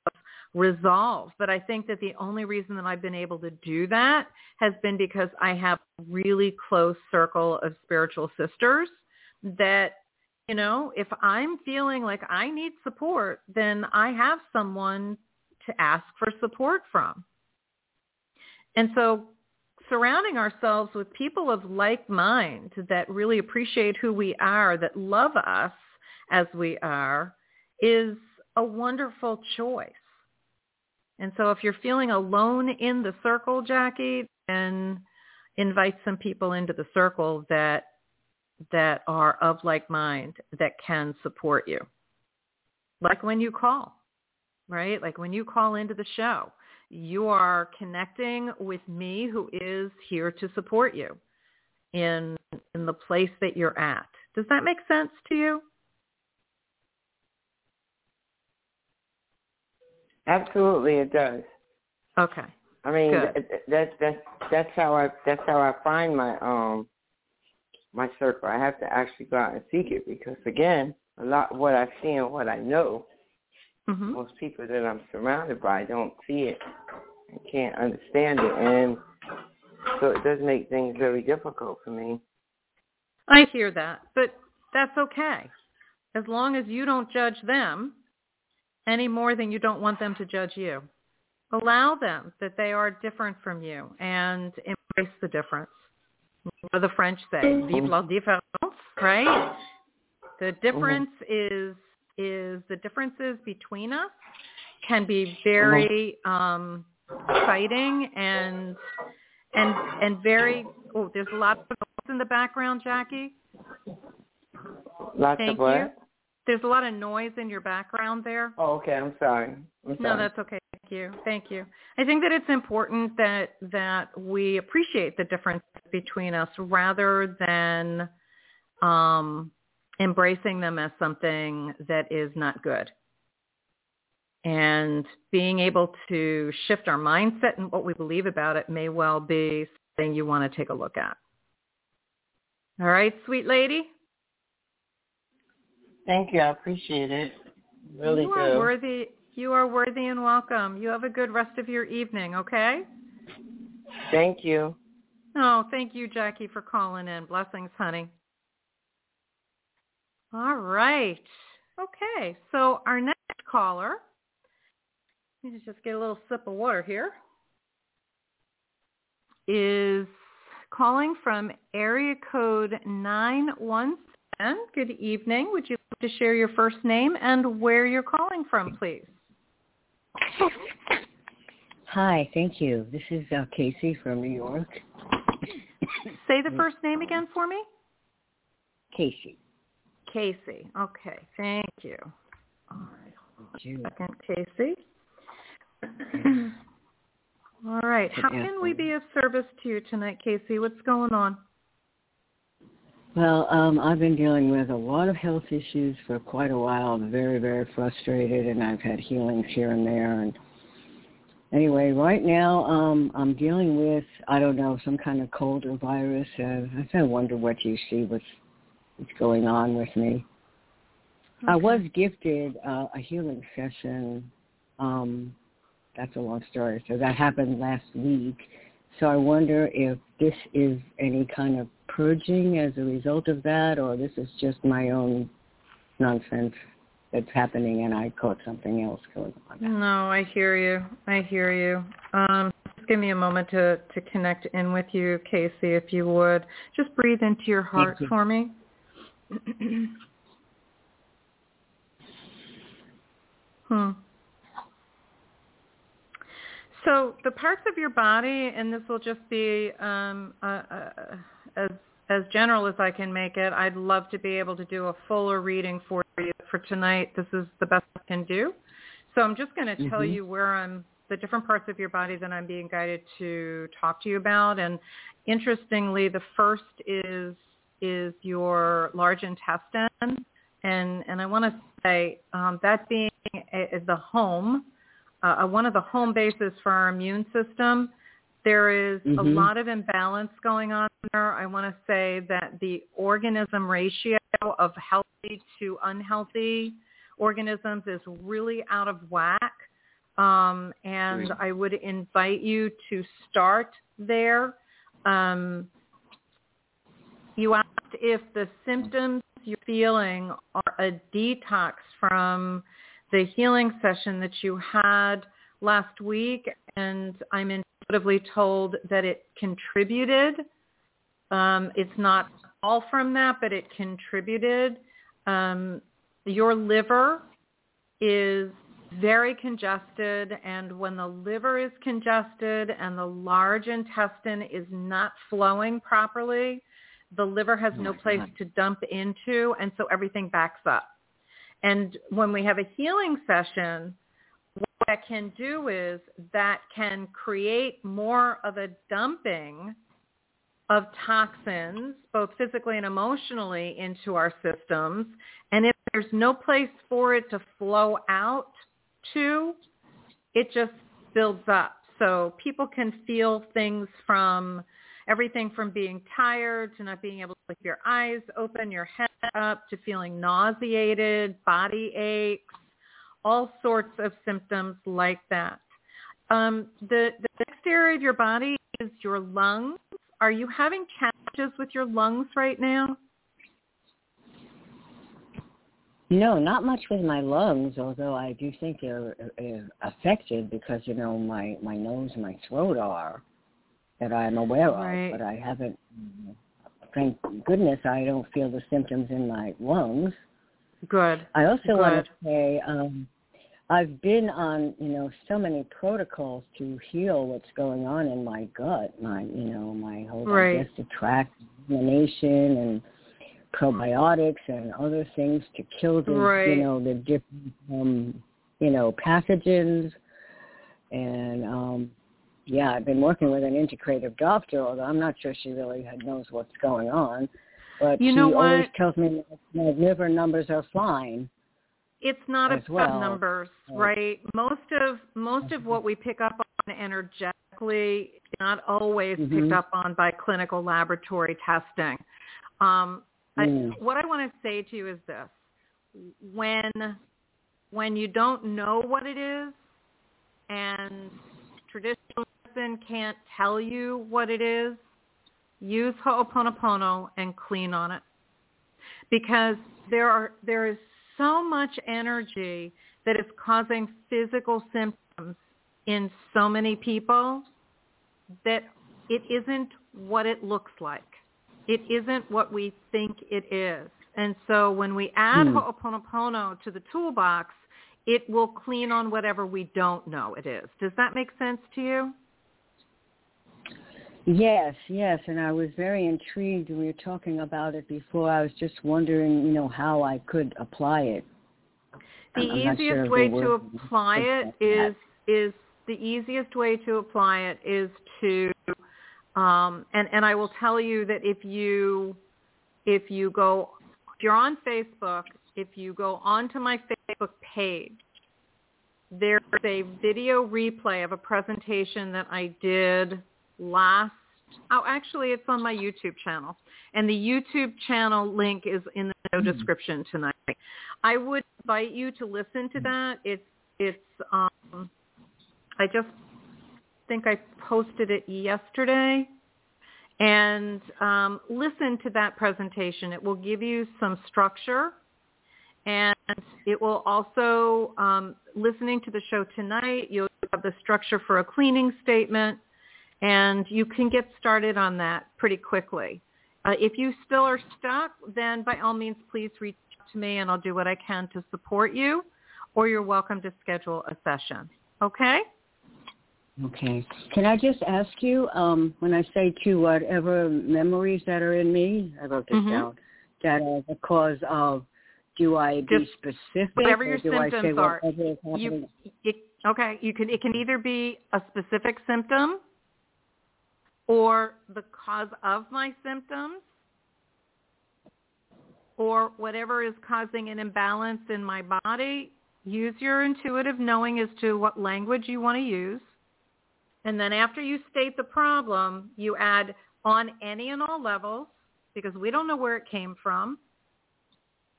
Speaker 1: resolve. But I think that the only reason that I've been able to do that has been because I have a really close circle of spiritual sisters that, you know, if I'm feeling like I need support, then I have someone to ask for support from. And so surrounding ourselves with people of like mind that really appreciate who we are, that love us as we are, is a wonderful choice. And so if you're feeling alone in the circle, Jackie, then invite some people into the circle that that are of like mind that can support you. Like when you call, right? Like when you call into the show, you are connecting with me who is here to support you in in the place that you're at. Does that make sense to you?
Speaker 4: Absolutely, it does.
Speaker 1: Okay.
Speaker 4: I mean, that's that's that's how I that's how I find my um my circle. I have to actually go out and seek it because again, a lot of what I see and what I know, mm-hmm. most people that I'm surrounded by don't see it and can't understand it. And So it does make things very difficult for me.
Speaker 1: I hear that, but that's okay. As long as you don't judge them any more than you don't want them to judge you. Allow them that they are different from you and embrace the difference. What do the French say? Mm-hmm. Vive la différence, right? The mm-hmm. difference is is the differences between us can be very mm-hmm. um exciting and and and very oh there's a lot of noise in the background jackie
Speaker 4: Lots
Speaker 1: thank
Speaker 4: of what?
Speaker 1: There's a lot of noise in your background there
Speaker 4: Oh, okay. I'm sorry. I'm
Speaker 1: no that's okay thank you thank you i think that it's important that that we appreciate the difference between us rather than um embracing them as something that is not good and being able to shift our mindset and what we believe about it may well be something you want to take a look at. All right, sweet lady.
Speaker 4: Thank you. I appreciate it. Really
Speaker 1: you
Speaker 4: do.
Speaker 1: are worthy. You are worthy and welcome. You have a good rest of your evening. Okay.
Speaker 4: Thank you.
Speaker 1: Oh, thank you, Jackie, for calling in. Blessings, honey. All right. Okay. So our next caller. Let me just get a little sip of water here. Is calling from area code 917. Good evening. Would you like to share your first name and where you're calling from, please?
Speaker 5: Hi, thank you. This is uh, Casey from New York.
Speaker 1: Say the first name again for me.
Speaker 5: Casey.
Speaker 1: Casey. Okay. Thank you. All right.
Speaker 5: Thank you.
Speaker 1: Second, Casey. All right. How can we be of service to you tonight, Casey? What's going on?
Speaker 5: Well, um, I've been dealing with a lot of health issues for quite a while. I'm very, very frustrated, and I've had healings here and there. And anyway, right now um, I'm dealing with I don't know some kind of cold or virus. Uh, I kind of wonder what you see what's what's going on with me. I was gifted uh, a healing session. Um, that's a long story. So that happened last week. So I wonder if this is any kind of purging as a result of that, or this is just my own nonsense that's happening, and I caught something else going on.
Speaker 1: No, I hear you. I hear you. Um, just give me a moment to, to connect in with you, Casey, if you would. Just breathe into your heart
Speaker 5: you.
Speaker 1: for me. *clears throat* hmm. So the parts of your body, and this will just be um, uh, uh, as as general as I can make it. I'd love to be able to do a fuller reading for you for tonight. This is the best I can do. So I'm just going to tell
Speaker 5: Mhm.
Speaker 1: you where I'm, the different parts of your body that I'm being guided to talk to you about. And interestingly, the first is is your large intestine, and and I want to say um, that being a, the home, uh, one of the home bases for our immune system. There is a
Speaker 5: Mhm.
Speaker 1: lot of imbalance going on there. I want to say that the organism ratio of healthy to unhealthy organisms is really out of whack. Um, and. I would invite you to start there. Um, you asked if the symptoms you're feeling are a detox from the healing session that you had last week, and I'm intuitively told that it contributed. Um, it's not all from that, but it contributed. Um, your liver is very congested, and when the liver is congested and the large intestine is not flowing properly, the liver has no place to dump into, and so everything backs up. And when we have a healing session, what that can do is that can create more of a dumping of toxins, both physically and emotionally, into our systems. And if there's no place for it to flow out to, it just builds up. So people can feel things from everything from being tired to not being able to keep your eyes open, your head up, to feeling nauseated, body aches, all sorts of symptoms like that. Um, the, the next area of your body is your lungs. Are you having challenges with your lungs right now?
Speaker 5: No, not much with my lungs, although I do think they're affected because, you know, my, my nose and my throat are that I'm aware
Speaker 1: right.
Speaker 5: of, but I haven't, thank goodness I don't feel the symptoms in my lungs.
Speaker 1: Good.
Speaker 5: I also
Speaker 1: Good.
Speaker 5: want to say um, I've been on, you know, so many protocols to heal what's going on in my gut, my, you know, my whole
Speaker 1: right.
Speaker 5: digestive tract, elimination and probiotics and other things to kill the
Speaker 1: right.
Speaker 5: you know the different um you know pathogens and um yeah i've been working with an integrative doctor although i'm not sure she really knows what's going on but
Speaker 1: you
Speaker 5: she always tells me my liver numbers are fine
Speaker 1: it's not about
Speaker 5: well.
Speaker 1: numbers, right? Most of most of what we pick up on energetically is not always
Speaker 5: Mhm.
Speaker 1: picked up on by clinical laboratory testing. Um,
Speaker 5: Mm.
Speaker 1: I, what I want to say to you is this: when when you don't know what it is, and traditional medicine can't tell you what it is, use Ho'oponopono and clean on it, because there are there is so much energy that is causing physical symptoms in so many people that it isn't what it looks like. It isn't what we think it is. And so when we add
Speaker 5: Hmm.
Speaker 1: Ho'oponopono to the toolbox, it will clean on whatever we don't know it is. Does that make sense to you?
Speaker 5: Yes, yes, and I was very intrigued. We were talking about it before. I was just wondering, you know, how I could apply it.
Speaker 1: The
Speaker 5: I'm
Speaker 1: easiest
Speaker 5: sure
Speaker 1: way to apply it is is the easiest way to apply it is to um and and I will tell you that if you if you go if you're on Facebook, if you go onto my Facebook page, there's a video replay of a presentation that I did last oh actually it's on my YouTube channel. And the YouTube channel link is in the
Speaker 5: Hmm.
Speaker 1: no description tonight. I would invite you to listen to that. It's it's um I just think I posted it yesterday and um, listen to that presentation. It will give you some structure and it will also, um, listening to the show tonight, you'll have the structure for a cleaning statement and you can get started on that pretty quickly. Uh, if you still are stuck, then by all means, please reach out to me and I'll do what I can to support you or you're welcome to schedule a session. Okay?
Speaker 5: Okay. Can I just ask you, um, when I say to whatever memories that are in me, I wrote this
Speaker 1: Mhm.
Speaker 5: down, that are the cause of, do I be
Speaker 1: Just
Speaker 5: specific?
Speaker 1: whatever your
Speaker 5: do I say
Speaker 1: symptoms are.
Speaker 5: whatever is happening?
Speaker 1: You, it, okay, you can, it can either be a specific symptom or the cause of my symptoms or whatever is causing an imbalance in my body. Use your intuitive knowing as to what language you want to use. And then after you state the problem, you add on any and all levels, because we don't know where it came from,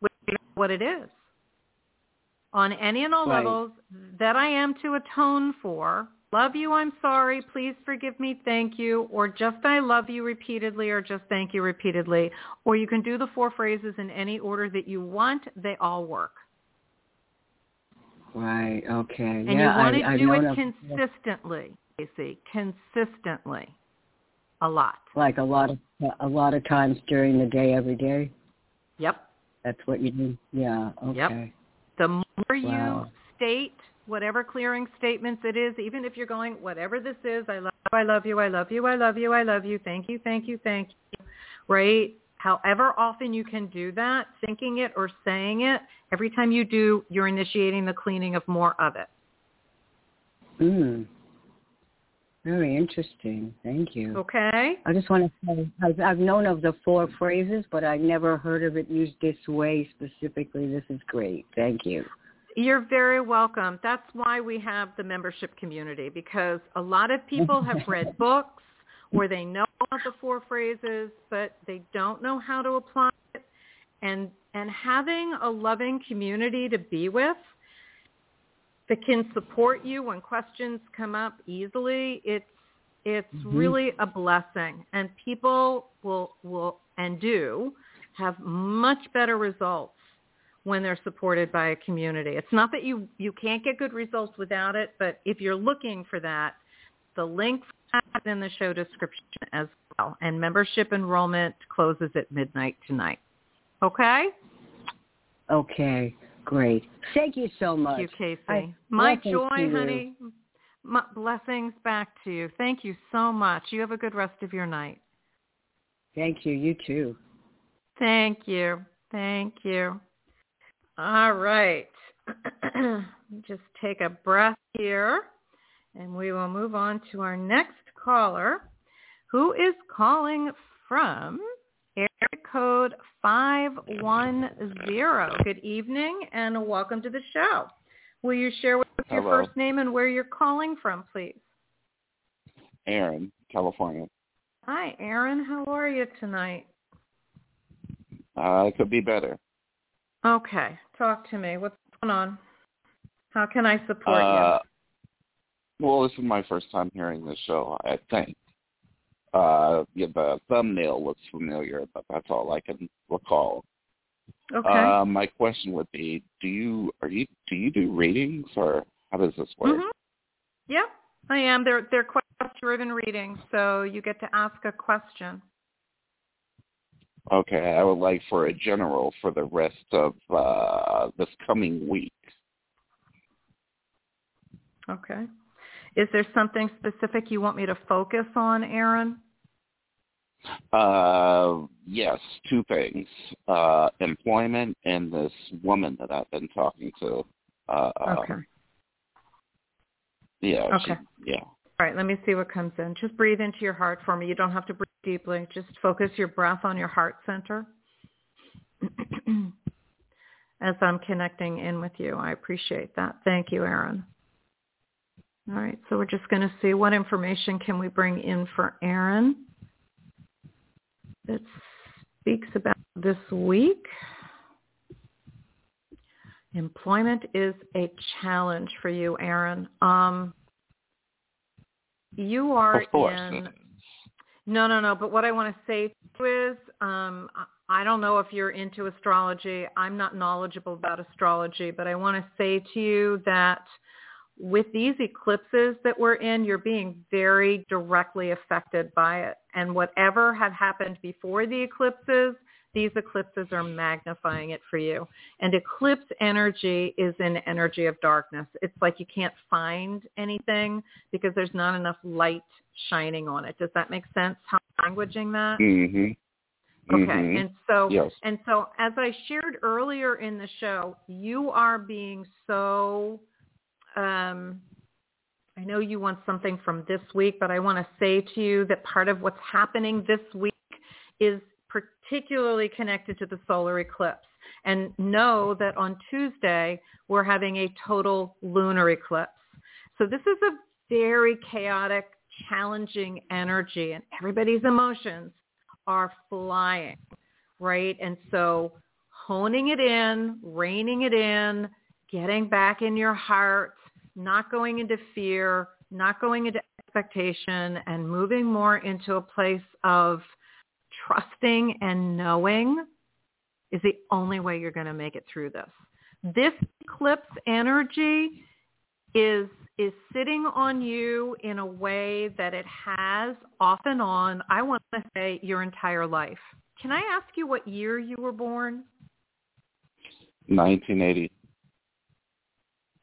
Speaker 1: we don't know what it is. On any and all
Speaker 5: Right.
Speaker 1: levels that I am to atone for, love you, I'm sorry, please forgive me, thank you, or just I love you repeatedly, or just thank you repeatedly. Or you can do the four phrases in any order that you want. They all work.
Speaker 5: Right. Okay.
Speaker 1: And
Speaker 5: yeah,
Speaker 1: you want to
Speaker 5: I,
Speaker 1: do it consistently, Casey, consistently, a lot.
Speaker 5: like a lot of a lot of times during the day, every day.
Speaker 1: Yep.
Speaker 5: That's what you do. Yeah.
Speaker 1: Yep.
Speaker 5: Okay.
Speaker 1: The more
Speaker 5: Wow.
Speaker 1: you state whatever clearing statements it is, even if you're going, whatever this is, I love you, I love you, I love you, I love you, I love you, thank you, thank you, thank you, right? However often you can do that, thinking it or saying it, every time you do, you're initiating the cleaning of more of it.
Speaker 5: Mm. Very interesting. Thank you.
Speaker 1: Okay?
Speaker 5: I just want to say I've, I've known of the four phrases, but I've never heard of it used this way specifically. This is great. Thank you.
Speaker 1: You're very welcome. That's why we have the membership community because a lot of people have *laughs* read books where they know about the four phrases, but they don't know how to apply it. And and having a loving community to be with that can support you when questions come up easily, it's It's
Speaker 5: Mhm.
Speaker 1: really a blessing, and people will will and do have much better results when they're supported by a community. It's not that you you can't get good results without it, but if you're looking for that, the link is in the show description as well. And membership enrollment closes at midnight tonight. Okay?
Speaker 5: Okay, great. Thank you so much.
Speaker 1: Thank you, Casey.
Speaker 5: I-
Speaker 1: My joy, honey. My blessings back to you. Thank you so much. You have a good rest of your night.
Speaker 5: Thank you. You too.
Speaker 1: Thank you. Thank you. All right. *clears throat* Just take a breath here, and we will move on to our next caller, who is calling from area code 510. Good evening, and welcome to the show. Will you share with us your
Speaker 6: Hello.
Speaker 1: first name and where you're calling from, please?
Speaker 6: Aaron, California.
Speaker 1: Hi, Aaron. How are you tonight?
Speaker 6: Uh, it could be better.
Speaker 1: Okay, talk to me. What's going on? How can I support
Speaker 6: Uh, well, this is my first time hearing the show, I think. Uh, yeah, the thumbnail looks familiar, but that's all I can recall.
Speaker 1: Okay.
Speaker 6: Uh, my question would be: Do you are you do you do readings, or how does this work?
Speaker 1: hmm Yeah, I am. They're they're question-driven readings, so you get to ask a question.
Speaker 6: Okay, I would like for a general for the rest of uh, this coming week.
Speaker 1: Okay. Is there something specific you want me to focus on, Aaron?
Speaker 6: Uh, yes, two things: uh, employment and this woman that I've been talking to. Uh,
Speaker 1: Okay.
Speaker 6: Yeah.
Speaker 1: Okay.
Speaker 6: She, yeah.
Speaker 1: All right, let me see what comes in. Just breathe into your heart for me. You don't have to breathe deeply. Just focus your breath on your heart center. *clears throat* As I'm connecting in with you, I appreciate that. Thank you, Aaron. All right, so we're just going to see what information can we bring in for Aaron that speaks about this week. Employment is a challenge for you, Aaron. Um, you are in no, no, no. But what I want to say is, um, I don't know if you're into astrology. I'm not knowledgeable about astrology, but I want to say to you that with these eclipses that we're in, you're being very directly affected by it. And whatever had happened before the eclipses, these eclipses are magnifying it for you. And eclipse energy is an energy of darkness. It's like you can't find anything because there's not enough light shining on it. Does that make sense? How I'm languaging that?
Speaker 6: Mhm.
Speaker 1: Okay.
Speaker 6: Mhm.
Speaker 1: And so
Speaker 6: Yes.
Speaker 1: and so as I shared earlier in the show, you are being so um I know you want something from this week, but I want to say to you that part of what's happening this week is particularly connected to the solar eclipse. And know that on Tuesday, we're having a total lunar eclipse. So this is a very chaotic, challenging energy, and everybody's emotions are flying, right? And so honing it in, reining it in, getting back in your heart, not going into fear, not going into expectation, and moving more into a place of trusting and knowing is the only way you're going to make it through this. This eclipse energy is is sitting on you in a way that it has off and on, I want to say your entire life. Can I ask you what year you were born?
Speaker 6: 1980.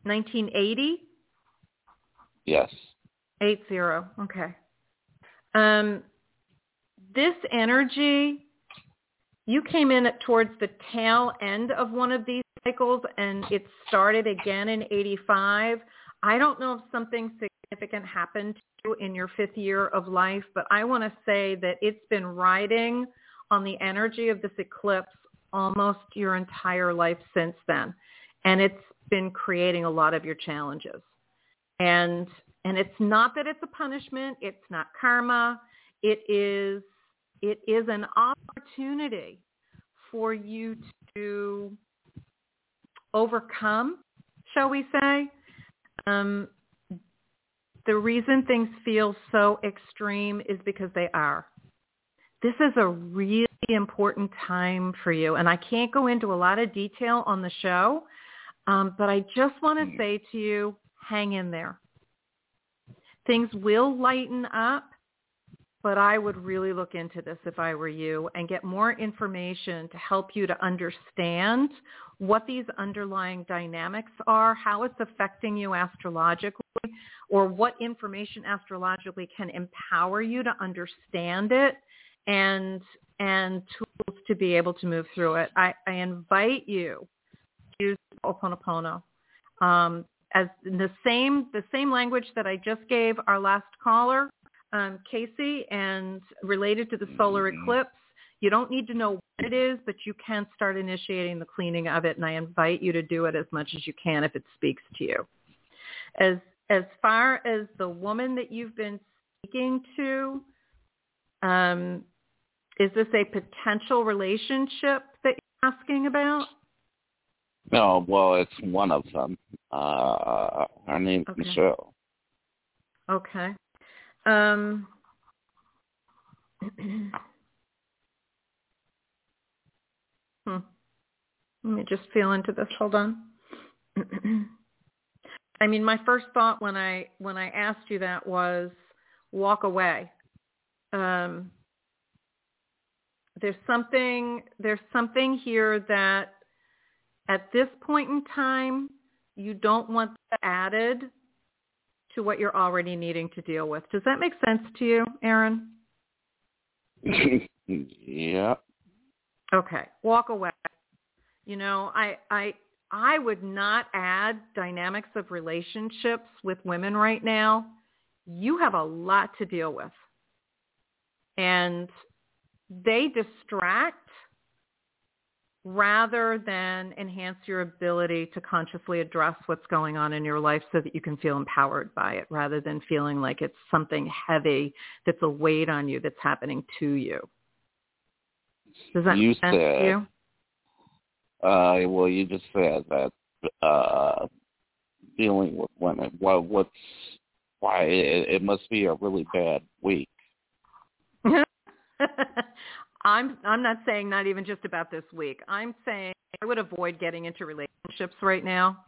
Speaker 1: 1980?
Speaker 6: Yes.
Speaker 1: Eight zero. Okay. Um, this energy, you came in towards the tail end of one of these cycles, and it started again in 85. I don't know if something significant happened to you in your fifth year of life, but I want to say that it's been riding on the energy of this eclipse almost your entire life since then. And it's been creating a lot of your challenges. And and it's not that it's a punishment, it's not karma. It is it is an opportunity for you to overcome, shall we say, um, the reason things feel so extreme is because they are. This is a really important time for you. And I can't go into a lot of detail on the show, um, but I just want to
Speaker 6: Mm.
Speaker 1: say to you, hang in there. Things will lighten up, but I would really look into this if I were you and get more information to help you to understand what these underlying dynamics are, how it's affecting you astrologically, or what information astrologically can empower you to understand it and and tools to be able to move through it. I, I invite you to use Ho'oponopono. Um, as the same the same language that I just gave our last caller, um, Casey, and related to the solar
Speaker 6: Mhm.
Speaker 1: eclipse. You don't need to know what it is, but you can start initiating the cleaning of it, and I invite you to do it as much as you can if it speaks to you. As as far as the woman that you've been speaking to, um, is this a potential relationship that you're asking about?
Speaker 6: No, well, it's one of them. Uh, her name's
Speaker 1: Okay.
Speaker 6: Michelle.
Speaker 1: Okay. Um, *clears throat* hmm. Let me just feel into this. Hold on. *clears throat* I mean, my first thought when I when I asked you that was walk away. Um, there's something there's something here that at this point in time you don't want added to what you're already needing to deal with. Does that make sense to you, Aaron? *laughs*
Speaker 6: yeah.
Speaker 1: Okay. Walk away. You know, I I I would not add dynamics of relationships with women right now. You have a lot to deal with. And they distract rather than enhance your ability to consciously address what's going on in your life so that you can feel empowered by it rather than feeling like it's something heavy that's a weight on you that's happening to you. Does that
Speaker 6: You
Speaker 1: make sense
Speaker 6: said-
Speaker 1: to you?
Speaker 6: Uh, well, you just said that uh, dealing with women. What? What's why? It, it must be a really bad week. *laughs*
Speaker 1: I'm I'm not saying not even just about this week. I'm saying I would avoid getting into relationships right now.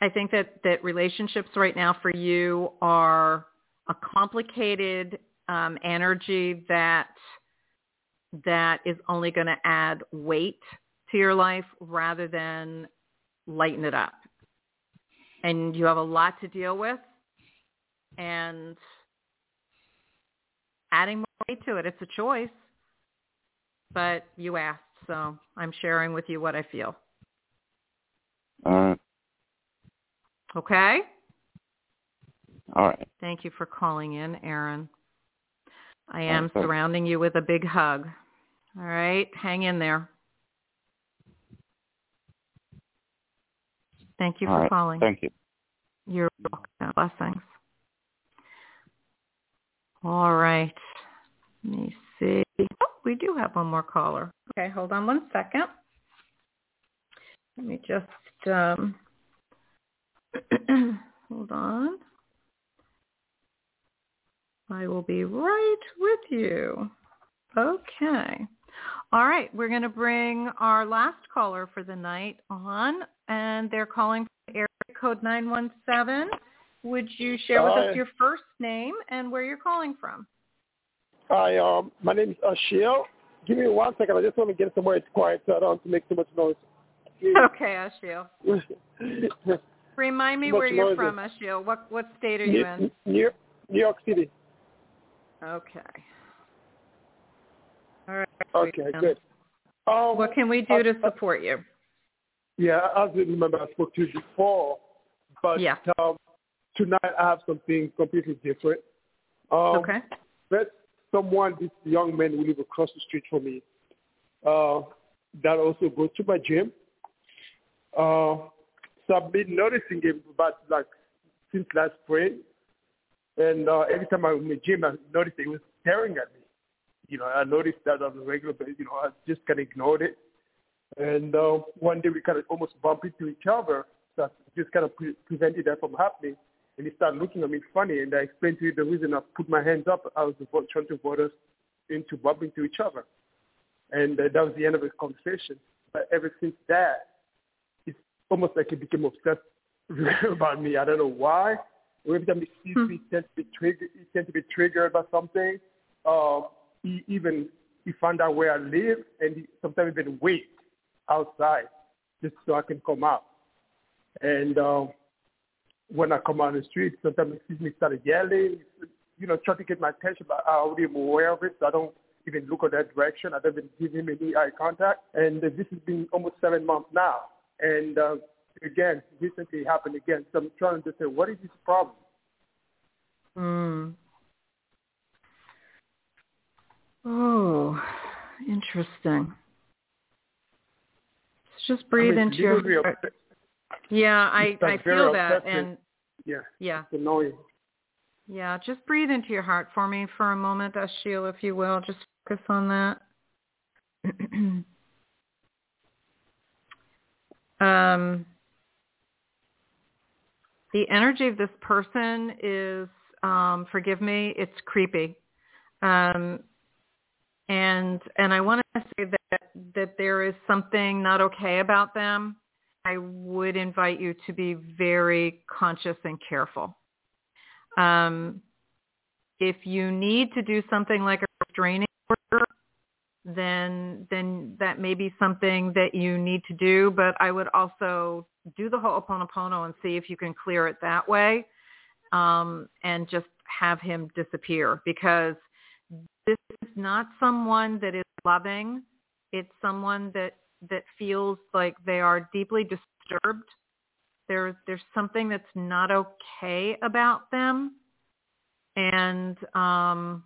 Speaker 1: I think that that relationships right now for you are a complicated um, energy that that is only going to add weight to your life rather than lighten it up. And you have a lot to deal with, and adding weight to it. It's a choice, but you asked, so I'm sharing with you what I feel.
Speaker 6: All right.
Speaker 1: Okay?
Speaker 6: All right.
Speaker 1: Thank you for calling in, Aaron. I am
Speaker 6: Okay.
Speaker 1: surrounding you with a big hug. All right? Hang in there. Thank you
Speaker 6: All
Speaker 1: for
Speaker 6: right.
Speaker 1: calling.
Speaker 6: Thank you.
Speaker 1: You're welcome. Blessings. All right. Let me see. Oh, we do have one more caller. Okay, hold on one second. Let me just um, *clears throat* hold on. I will be right with you. Okay. All right, we're going to bring our last caller for the night on, and they're calling from area code 917. Would you share with us your first name and where you're calling from?
Speaker 7: Hi, um, my name is Ashiel. Give me one second. I just want to get somewhere it's quiet so I don't have to make too much noise. *laughs*
Speaker 1: Okay, Ashiel. *laughs* Remind me
Speaker 7: Much
Speaker 1: where you're
Speaker 7: noise.
Speaker 1: from, Ashiel. What what state are you in?
Speaker 7: New, New, New York City.
Speaker 1: Okay. All right.
Speaker 7: Okay, good. Um,
Speaker 1: What can we do to
Speaker 7: uh, uh,
Speaker 1: support you?
Speaker 7: Yeah, I remember I spoke to you before, but
Speaker 1: Yeah.
Speaker 7: um, tonight I have something completely different. Um,
Speaker 1: Okay.
Speaker 7: There's someone, this young man who live across the street from me, uh, that also goes to my gym. Uh, so I've been noticing him about like since last spring, and uh, every time I'm in the gym, I noticed he was staring at me. You know, I noticed that on a regular basis. You know, I just kind of ignored it. And uh, one day we kind of almost bumped into each other. So I just kind of pre- prevented that from happening. And he started looking at me funny, and I explained to him the reason I put my hands up. I was trying to avoid us into bumping to each other. And uh, that was the end of the conversation. But ever since that, it's almost like he became obsessed *laughs* about me. I don't know why. Every time he sees me, he tends to be triggered. He tends to be triggered by something. Um, he even he found out where I live, and he sometimes even wait outside just so I can come out. And um, when I come out on the street, sometimes he sees me start yelling, you know, trying to get my attention, but I already am aware of it, so I don't even look at that direction. I don't even give him any eye contact. And this has been almost seven months now. And uh, again, recently happened again. So I'm trying to say, what is his problem?
Speaker 1: Hmm. Oh, interesting. Just breathe
Speaker 7: I mean,
Speaker 1: into your heart. Yeah, I I feel that, and
Speaker 7: yeah,
Speaker 1: yeah,
Speaker 7: it's annoying.
Speaker 1: Yeah, just breathe into your heart for me for a moment, Ashiel, if you will. Just focus on that. *clears throat* um, the energy of this person is, um, forgive me, it's creepy. Um, and and I want to say that that there is something not okay about them. I would invite you to be very conscious and careful. Um, if you need to do something like a restraining order, then then that may be something that you need to do. But I would also do the Ho'oponopono and see if you can clear it that way, um, and just have him disappear because this is not someone that is loving. It's someone that that feels like they are deeply disturbed. There's there's something that's not okay about them, and um,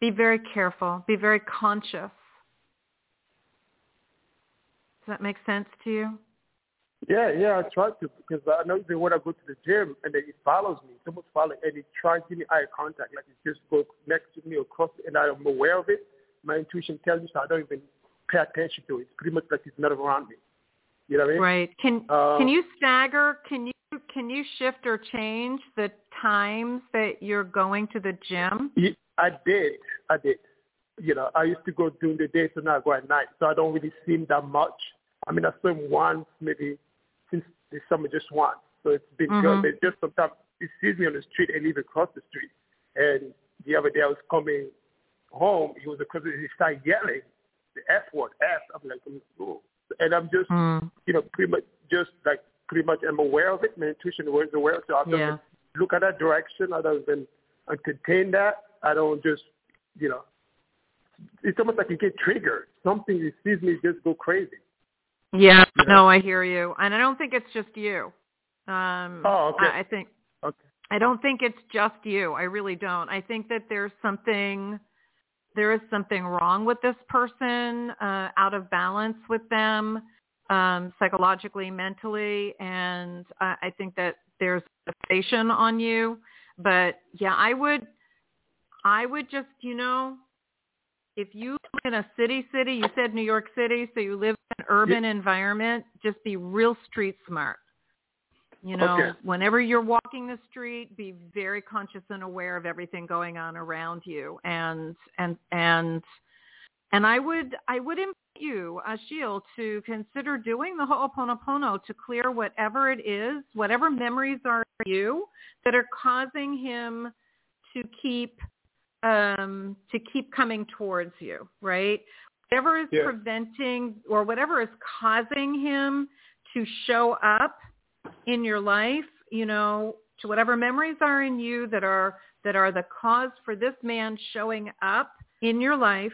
Speaker 1: be very careful. Be very conscious. Does that make sense to you?
Speaker 7: Yeah, yeah, I try to because I know that when I go to the gym and then he follows me, someone follows and he tries to give me eye contact, like he just goes next to me or across, and I'm aware of it. My intuition tells me so I don't even pay attention to it. It's pretty much like he's not around me. You know what I mean?
Speaker 1: Right. Can
Speaker 7: Um,
Speaker 1: can you stagger? Can you can you shift or change the times that you're going to the gym?
Speaker 7: I did. I did. You know, I used to go during the day, so now I go at night. So I don't really see him that much. I mean, I saw him once, maybe since the summer, just once. So it's been
Speaker 1: Mhm.
Speaker 7: good. But just sometimes he sees me on the street and leave across the street. And the other day I was coming home, he was across the he started yelling the F word, F. I'm like, oh. and I'm just,
Speaker 1: Mm.
Speaker 7: you know, pretty much just like pretty much I'm aware of it. My intuition was aware. So I don't
Speaker 1: Yeah.
Speaker 7: look at that direction. I don't even I contain that. I don't just, you know, it's almost like you get triggered. Something he sees me just go crazy.
Speaker 1: Yeah.
Speaker 7: You know?
Speaker 1: No, I hear you, and I don't think it's just you. Um,
Speaker 7: Oh, okay.
Speaker 1: I, I think
Speaker 7: Okay.
Speaker 1: I don't think it's just you. I really don't. I think that there's something there is something wrong with this person, uh, out of balance with them, um, psychologically, mentally, and I, I think that there's a fixation on you. But yeah, I would, I would just, you know, if you live in a city, city, you said New York City, so you live in an urban environment, just be real street smart. You know,
Speaker 7: Okay.
Speaker 1: whenever you're walking the street, be very conscious and aware of everything going on around you. And and and and I would I would invite you, Ashiel, to consider doing the Ho'oponopono to clear whatever it is, whatever memories are you that are causing him to keep um to keep coming towards you, right? Whatever is
Speaker 7: Yeah.
Speaker 1: preventing or whatever is causing him to show up in your life, you know, to whatever memories are in you that are that are the cause for this man showing up in your life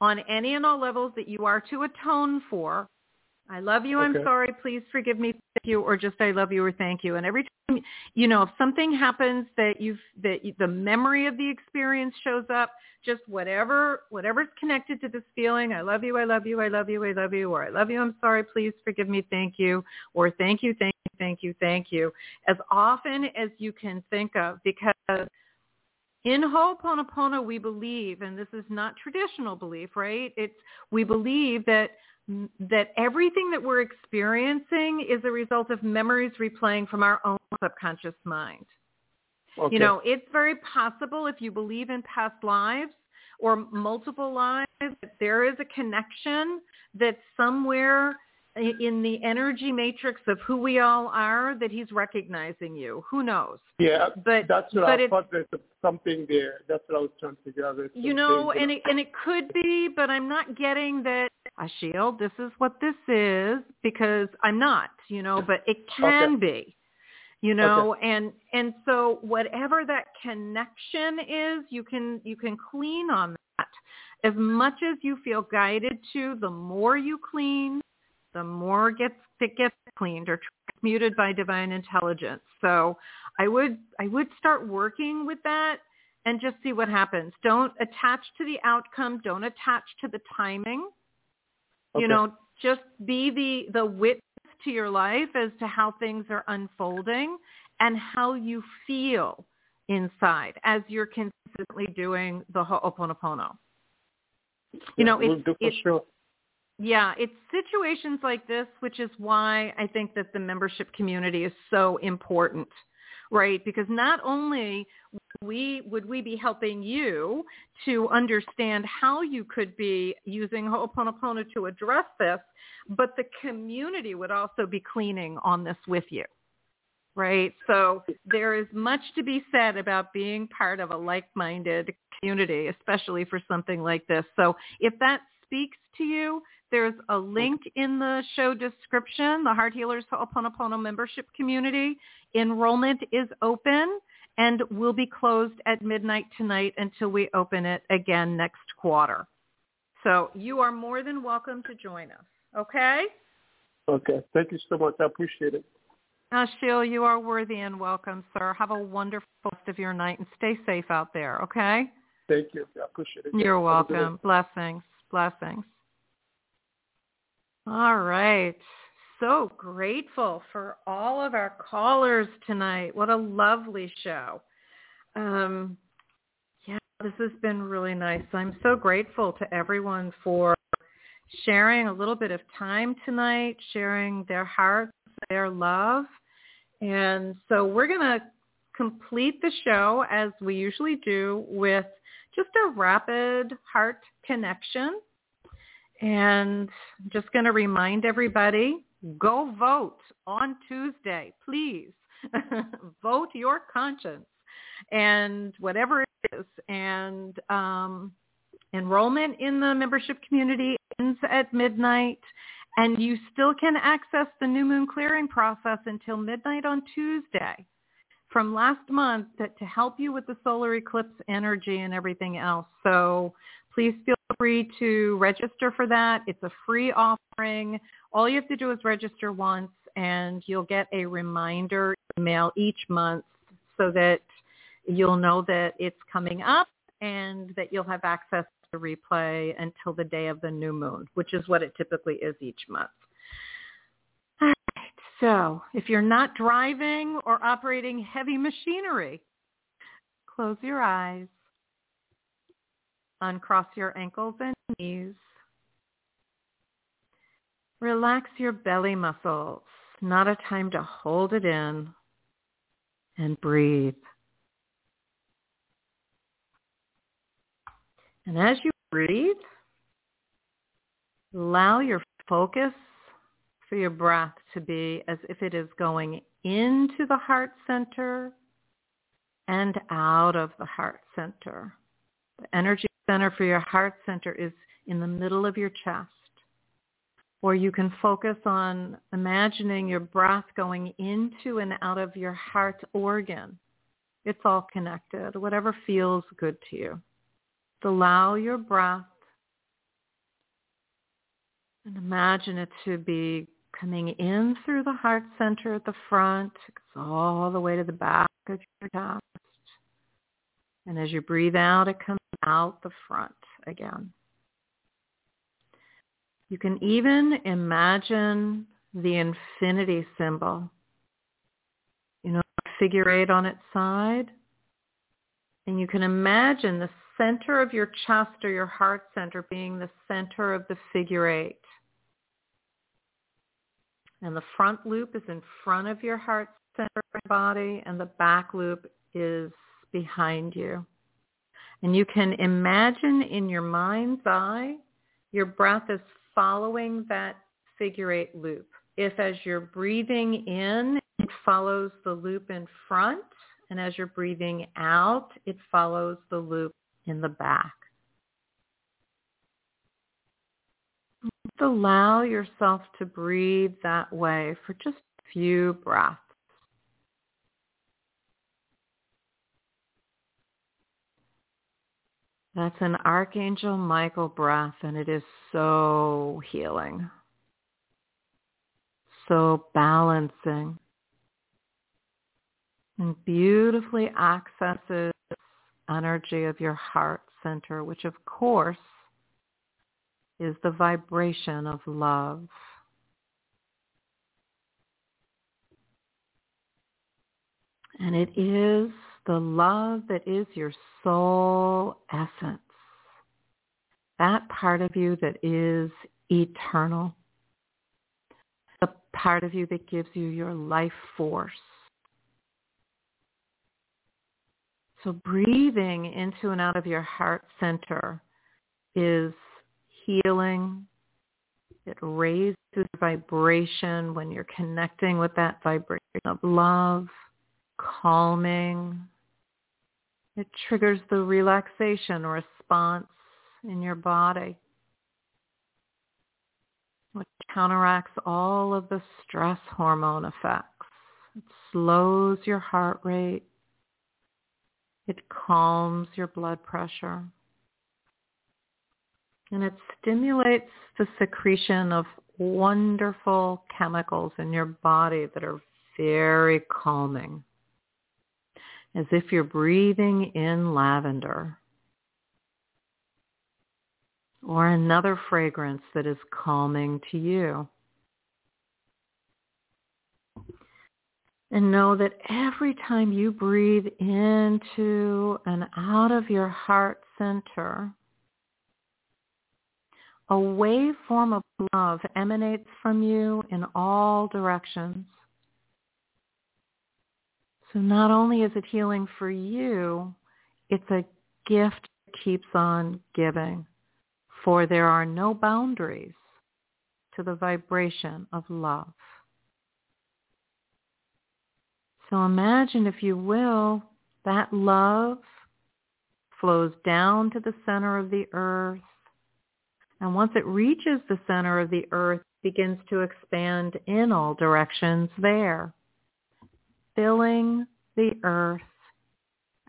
Speaker 1: on any and all levels that you are to atone for. I love you, I'm sorry, please forgive me, thank you, or just I love you or thank you. And every time, you know, if something happens that you've, that you, the memory of the experience shows up, just whatever, whatever's connected to this feeling, I love you, I love you, I love you, I love you, or I love you, I'm sorry, please forgive me, thank you, or thank you, thank you, thank you, thank you, as often as you can think of, because in Ho'oponopono, we believe, and this is not traditional belief, right? It's we believe that that everything that we're experiencing is a result of memories replaying from our own subconscious mind.
Speaker 7: Okay.
Speaker 1: You know, it's very possible if you believe in past lives or multiple lives, that there is a connection that somewhere in the energy matrix of who we all are that he's recognizing you. Who knows?
Speaker 7: Yeah,
Speaker 1: But
Speaker 7: that's what
Speaker 1: but
Speaker 7: I thought. There's something there. That's what I was trying to figure out.
Speaker 1: You know, and it and it could be, but I'm not getting that. Ashiel, this is what this is because I'm not. You know, but it *laughs* can be. You know, and and so whatever that connection is, you can you can clean on that as much as you feel guided to. The more you clean, the more gets it gets cleaned or transmuted by divine intelligence. So I would I would start working with that and just see what happens. Don't attach to the outcome. Don't attach to the timing.
Speaker 7: Okay.
Speaker 1: You know, just be the the witness to your life as to how things are unfolding and how you feel inside as you're consistently doing the Ho'oponopono. You know, it's, it's
Speaker 7: sure.
Speaker 1: Yeah, it's situations like this, which is why I think that the membership community is so important, right? Because not only we would we be helping you to understand how you could be using Ho'oponopono to address this, but the community would also be cleaning on this with you, right? So there is much to be said about being part of a like-minded community, especially for something like this. So if that speaks to you, there's a link in the show description, the Heart Healers Ho'oponopono membership community. Enrollment is open and will be closed at midnight tonight until we open it again next quarter. So you are more than welcome to join us. Okay?
Speaker 7: Okay. Thank you so much. I appreciate it.
Speaker 1: Ashiel, you are worthy and welcome, sir. Have a wonderful rest of your night and stay safe out there, okay?
Speaker 7: Thank you. I appreciate it.
Speaker 1: You're
Speaker 7: Have a good
Speaker 1: welcome. Blessings. Blessings. All right. So grateful for all of our callers tonight. What a lovely show. Um, yeah, this has been really nice. I'm so grateful to everyone for sharing a little bit of time tonight, sharing their hearts, their love. And so we're going to complete the show as we usually do with just a rapid heart connection. And I'm just going to remind everybody, go vote on Tuesday, please. *laughs* vote your conscience and whatever it is. And um, enrollment in the membership community ends at midnight. And you still can access the new moon clearing process until midnight on Tuesday from last month to, to help you with the solar eclipse energy and everything else. So please feel free to register for that. It's a free offering. All you have to do is register once and you'll get a reminder email each month so that you'll know that it's coming up and that you'll have access to replay until the day of the new moon, which is what it typically is each month. All right. So if you're not driving or operating heavy machinery, close your eyes, uncross your ankles and knees, relax your belly muscles, not a time to hold it in, and breathe. And as you breathe, allow your focus for your breath to be as if it is going into the heart center and out of the heart center. The energy center for your heart center is in the middle of your chest. Or you can focus on imagining your breath going into and out of your heart organ. It's all connected, whatever feels good to you. So allow your breath and imagine it to be coming in through the heart center at the front, all the way to the back of your chest. And as you breathe out, it comes out the front again. You can even imagine the infinity symbol, you know, figure eight on its side. And you can imagine the center of your chest or your heart center being the center of the figure eight. And the front loop is in front of your heart center body and the back loop is behind you. And you can imagine in your mind's eye, your breath is following that figure eight loop. If as you're breathing in, it follows the loop in front, and as you're breathing out, it follows the loop in the back. Just allow yourself to breathe that way for just a few breaths. That's an Archangel Michael breath, and it is so healing, so balancing, and beautifully accesses energy of your heart center, which of course is the vibration of love. And it is the love that is your soul essence. That part of you that is eternal. The part of you that gives you your life force. So breathing into and out of your heart center is healing. It raises vibration when you're connecting with that vibration of love, calming, it triggers the relaxation response in your body, which counteracts all of the stress hormone effects. It slows your heart rate. It calms your blood pressure. And it stimulates the secretion of wonderful chemicals in your body that are very calming as if you're breathing in lavender or another fragrance that is calming to you. And know that every time you breathe into and out of your heart center, a waveform of love emanates from you in all directions. So not only is it healing for you, it's a gift that keeps on giving. For there are no boundaries to the vibration of love. So imagine, if you will, that love flows down to the center of the earth. And once it reaches the center of the earth, it begins to expand in all directions there filling the earth,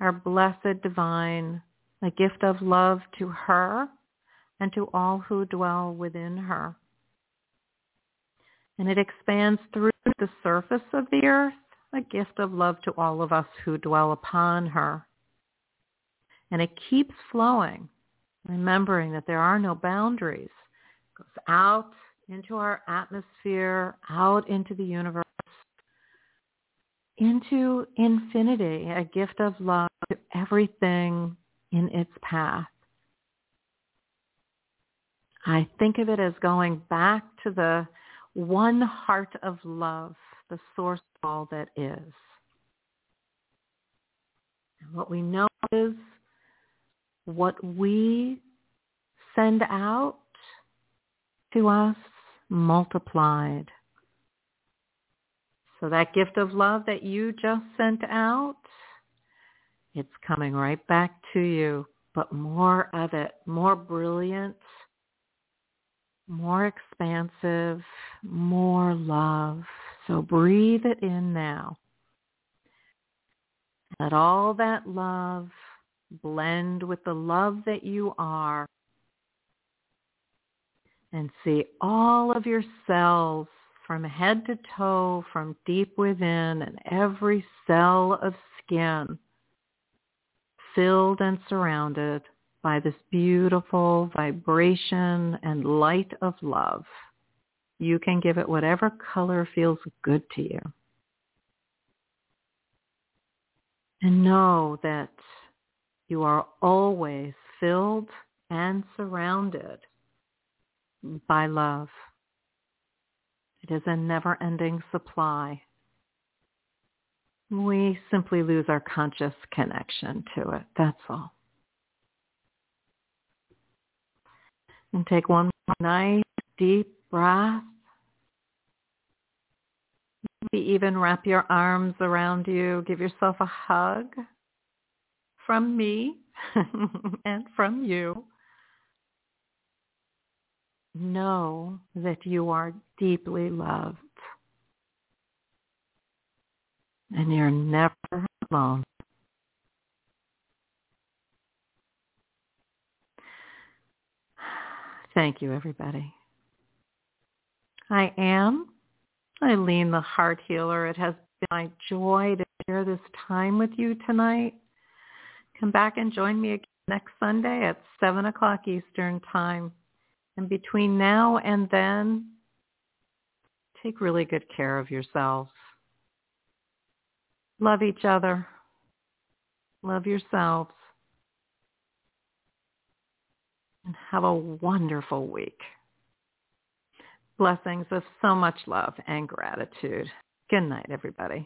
Speaker 1: our blessed divine, a gift of love to her and to all who dwell within her. And it expands through the surface of the earth, a gift of love to all of us who dwell upon her. And it keeps flowing, remembering that there are no boundaries. It goes out into our atmosphere, out into the universe, into infinity, a gift of love to everything in its path. I think of it as going back to the one heart of love, the source of all that is. And what we know is what we send out to us multiplied so that gift of love that you just sent out, it's coming right back to you, but more of it, more brilliant, more expansive, more love. So breathe it in now. Let all that love blend with the love that you are and see all of your cells from head to toe, from deep within, and every cell of skin filled and surrounded by this beautiful vibration and light of love. You can give it whatever color feels good to you. And know that you are always filled and surrounded by love. It is a never-ending supply. We simply lose our conscious connection to it. That's all. And take one nice deep breath. Maybe even wrap your arms around you. Give yourself a hug from me *laughs* and from you. Know that you are deeply loved. And you're never alone. Thank you, everybody. I am Ilene, the heart healer. It has been my joy to share this time with you tonight. Come back and join me again next Sunday at 7 o'clock Eastern Time. And between now and then, take really good care of yourselves. Love each other. Love yourselves. And have a wonderful week. Blessings of so much love and gratitude. Good night, everybody.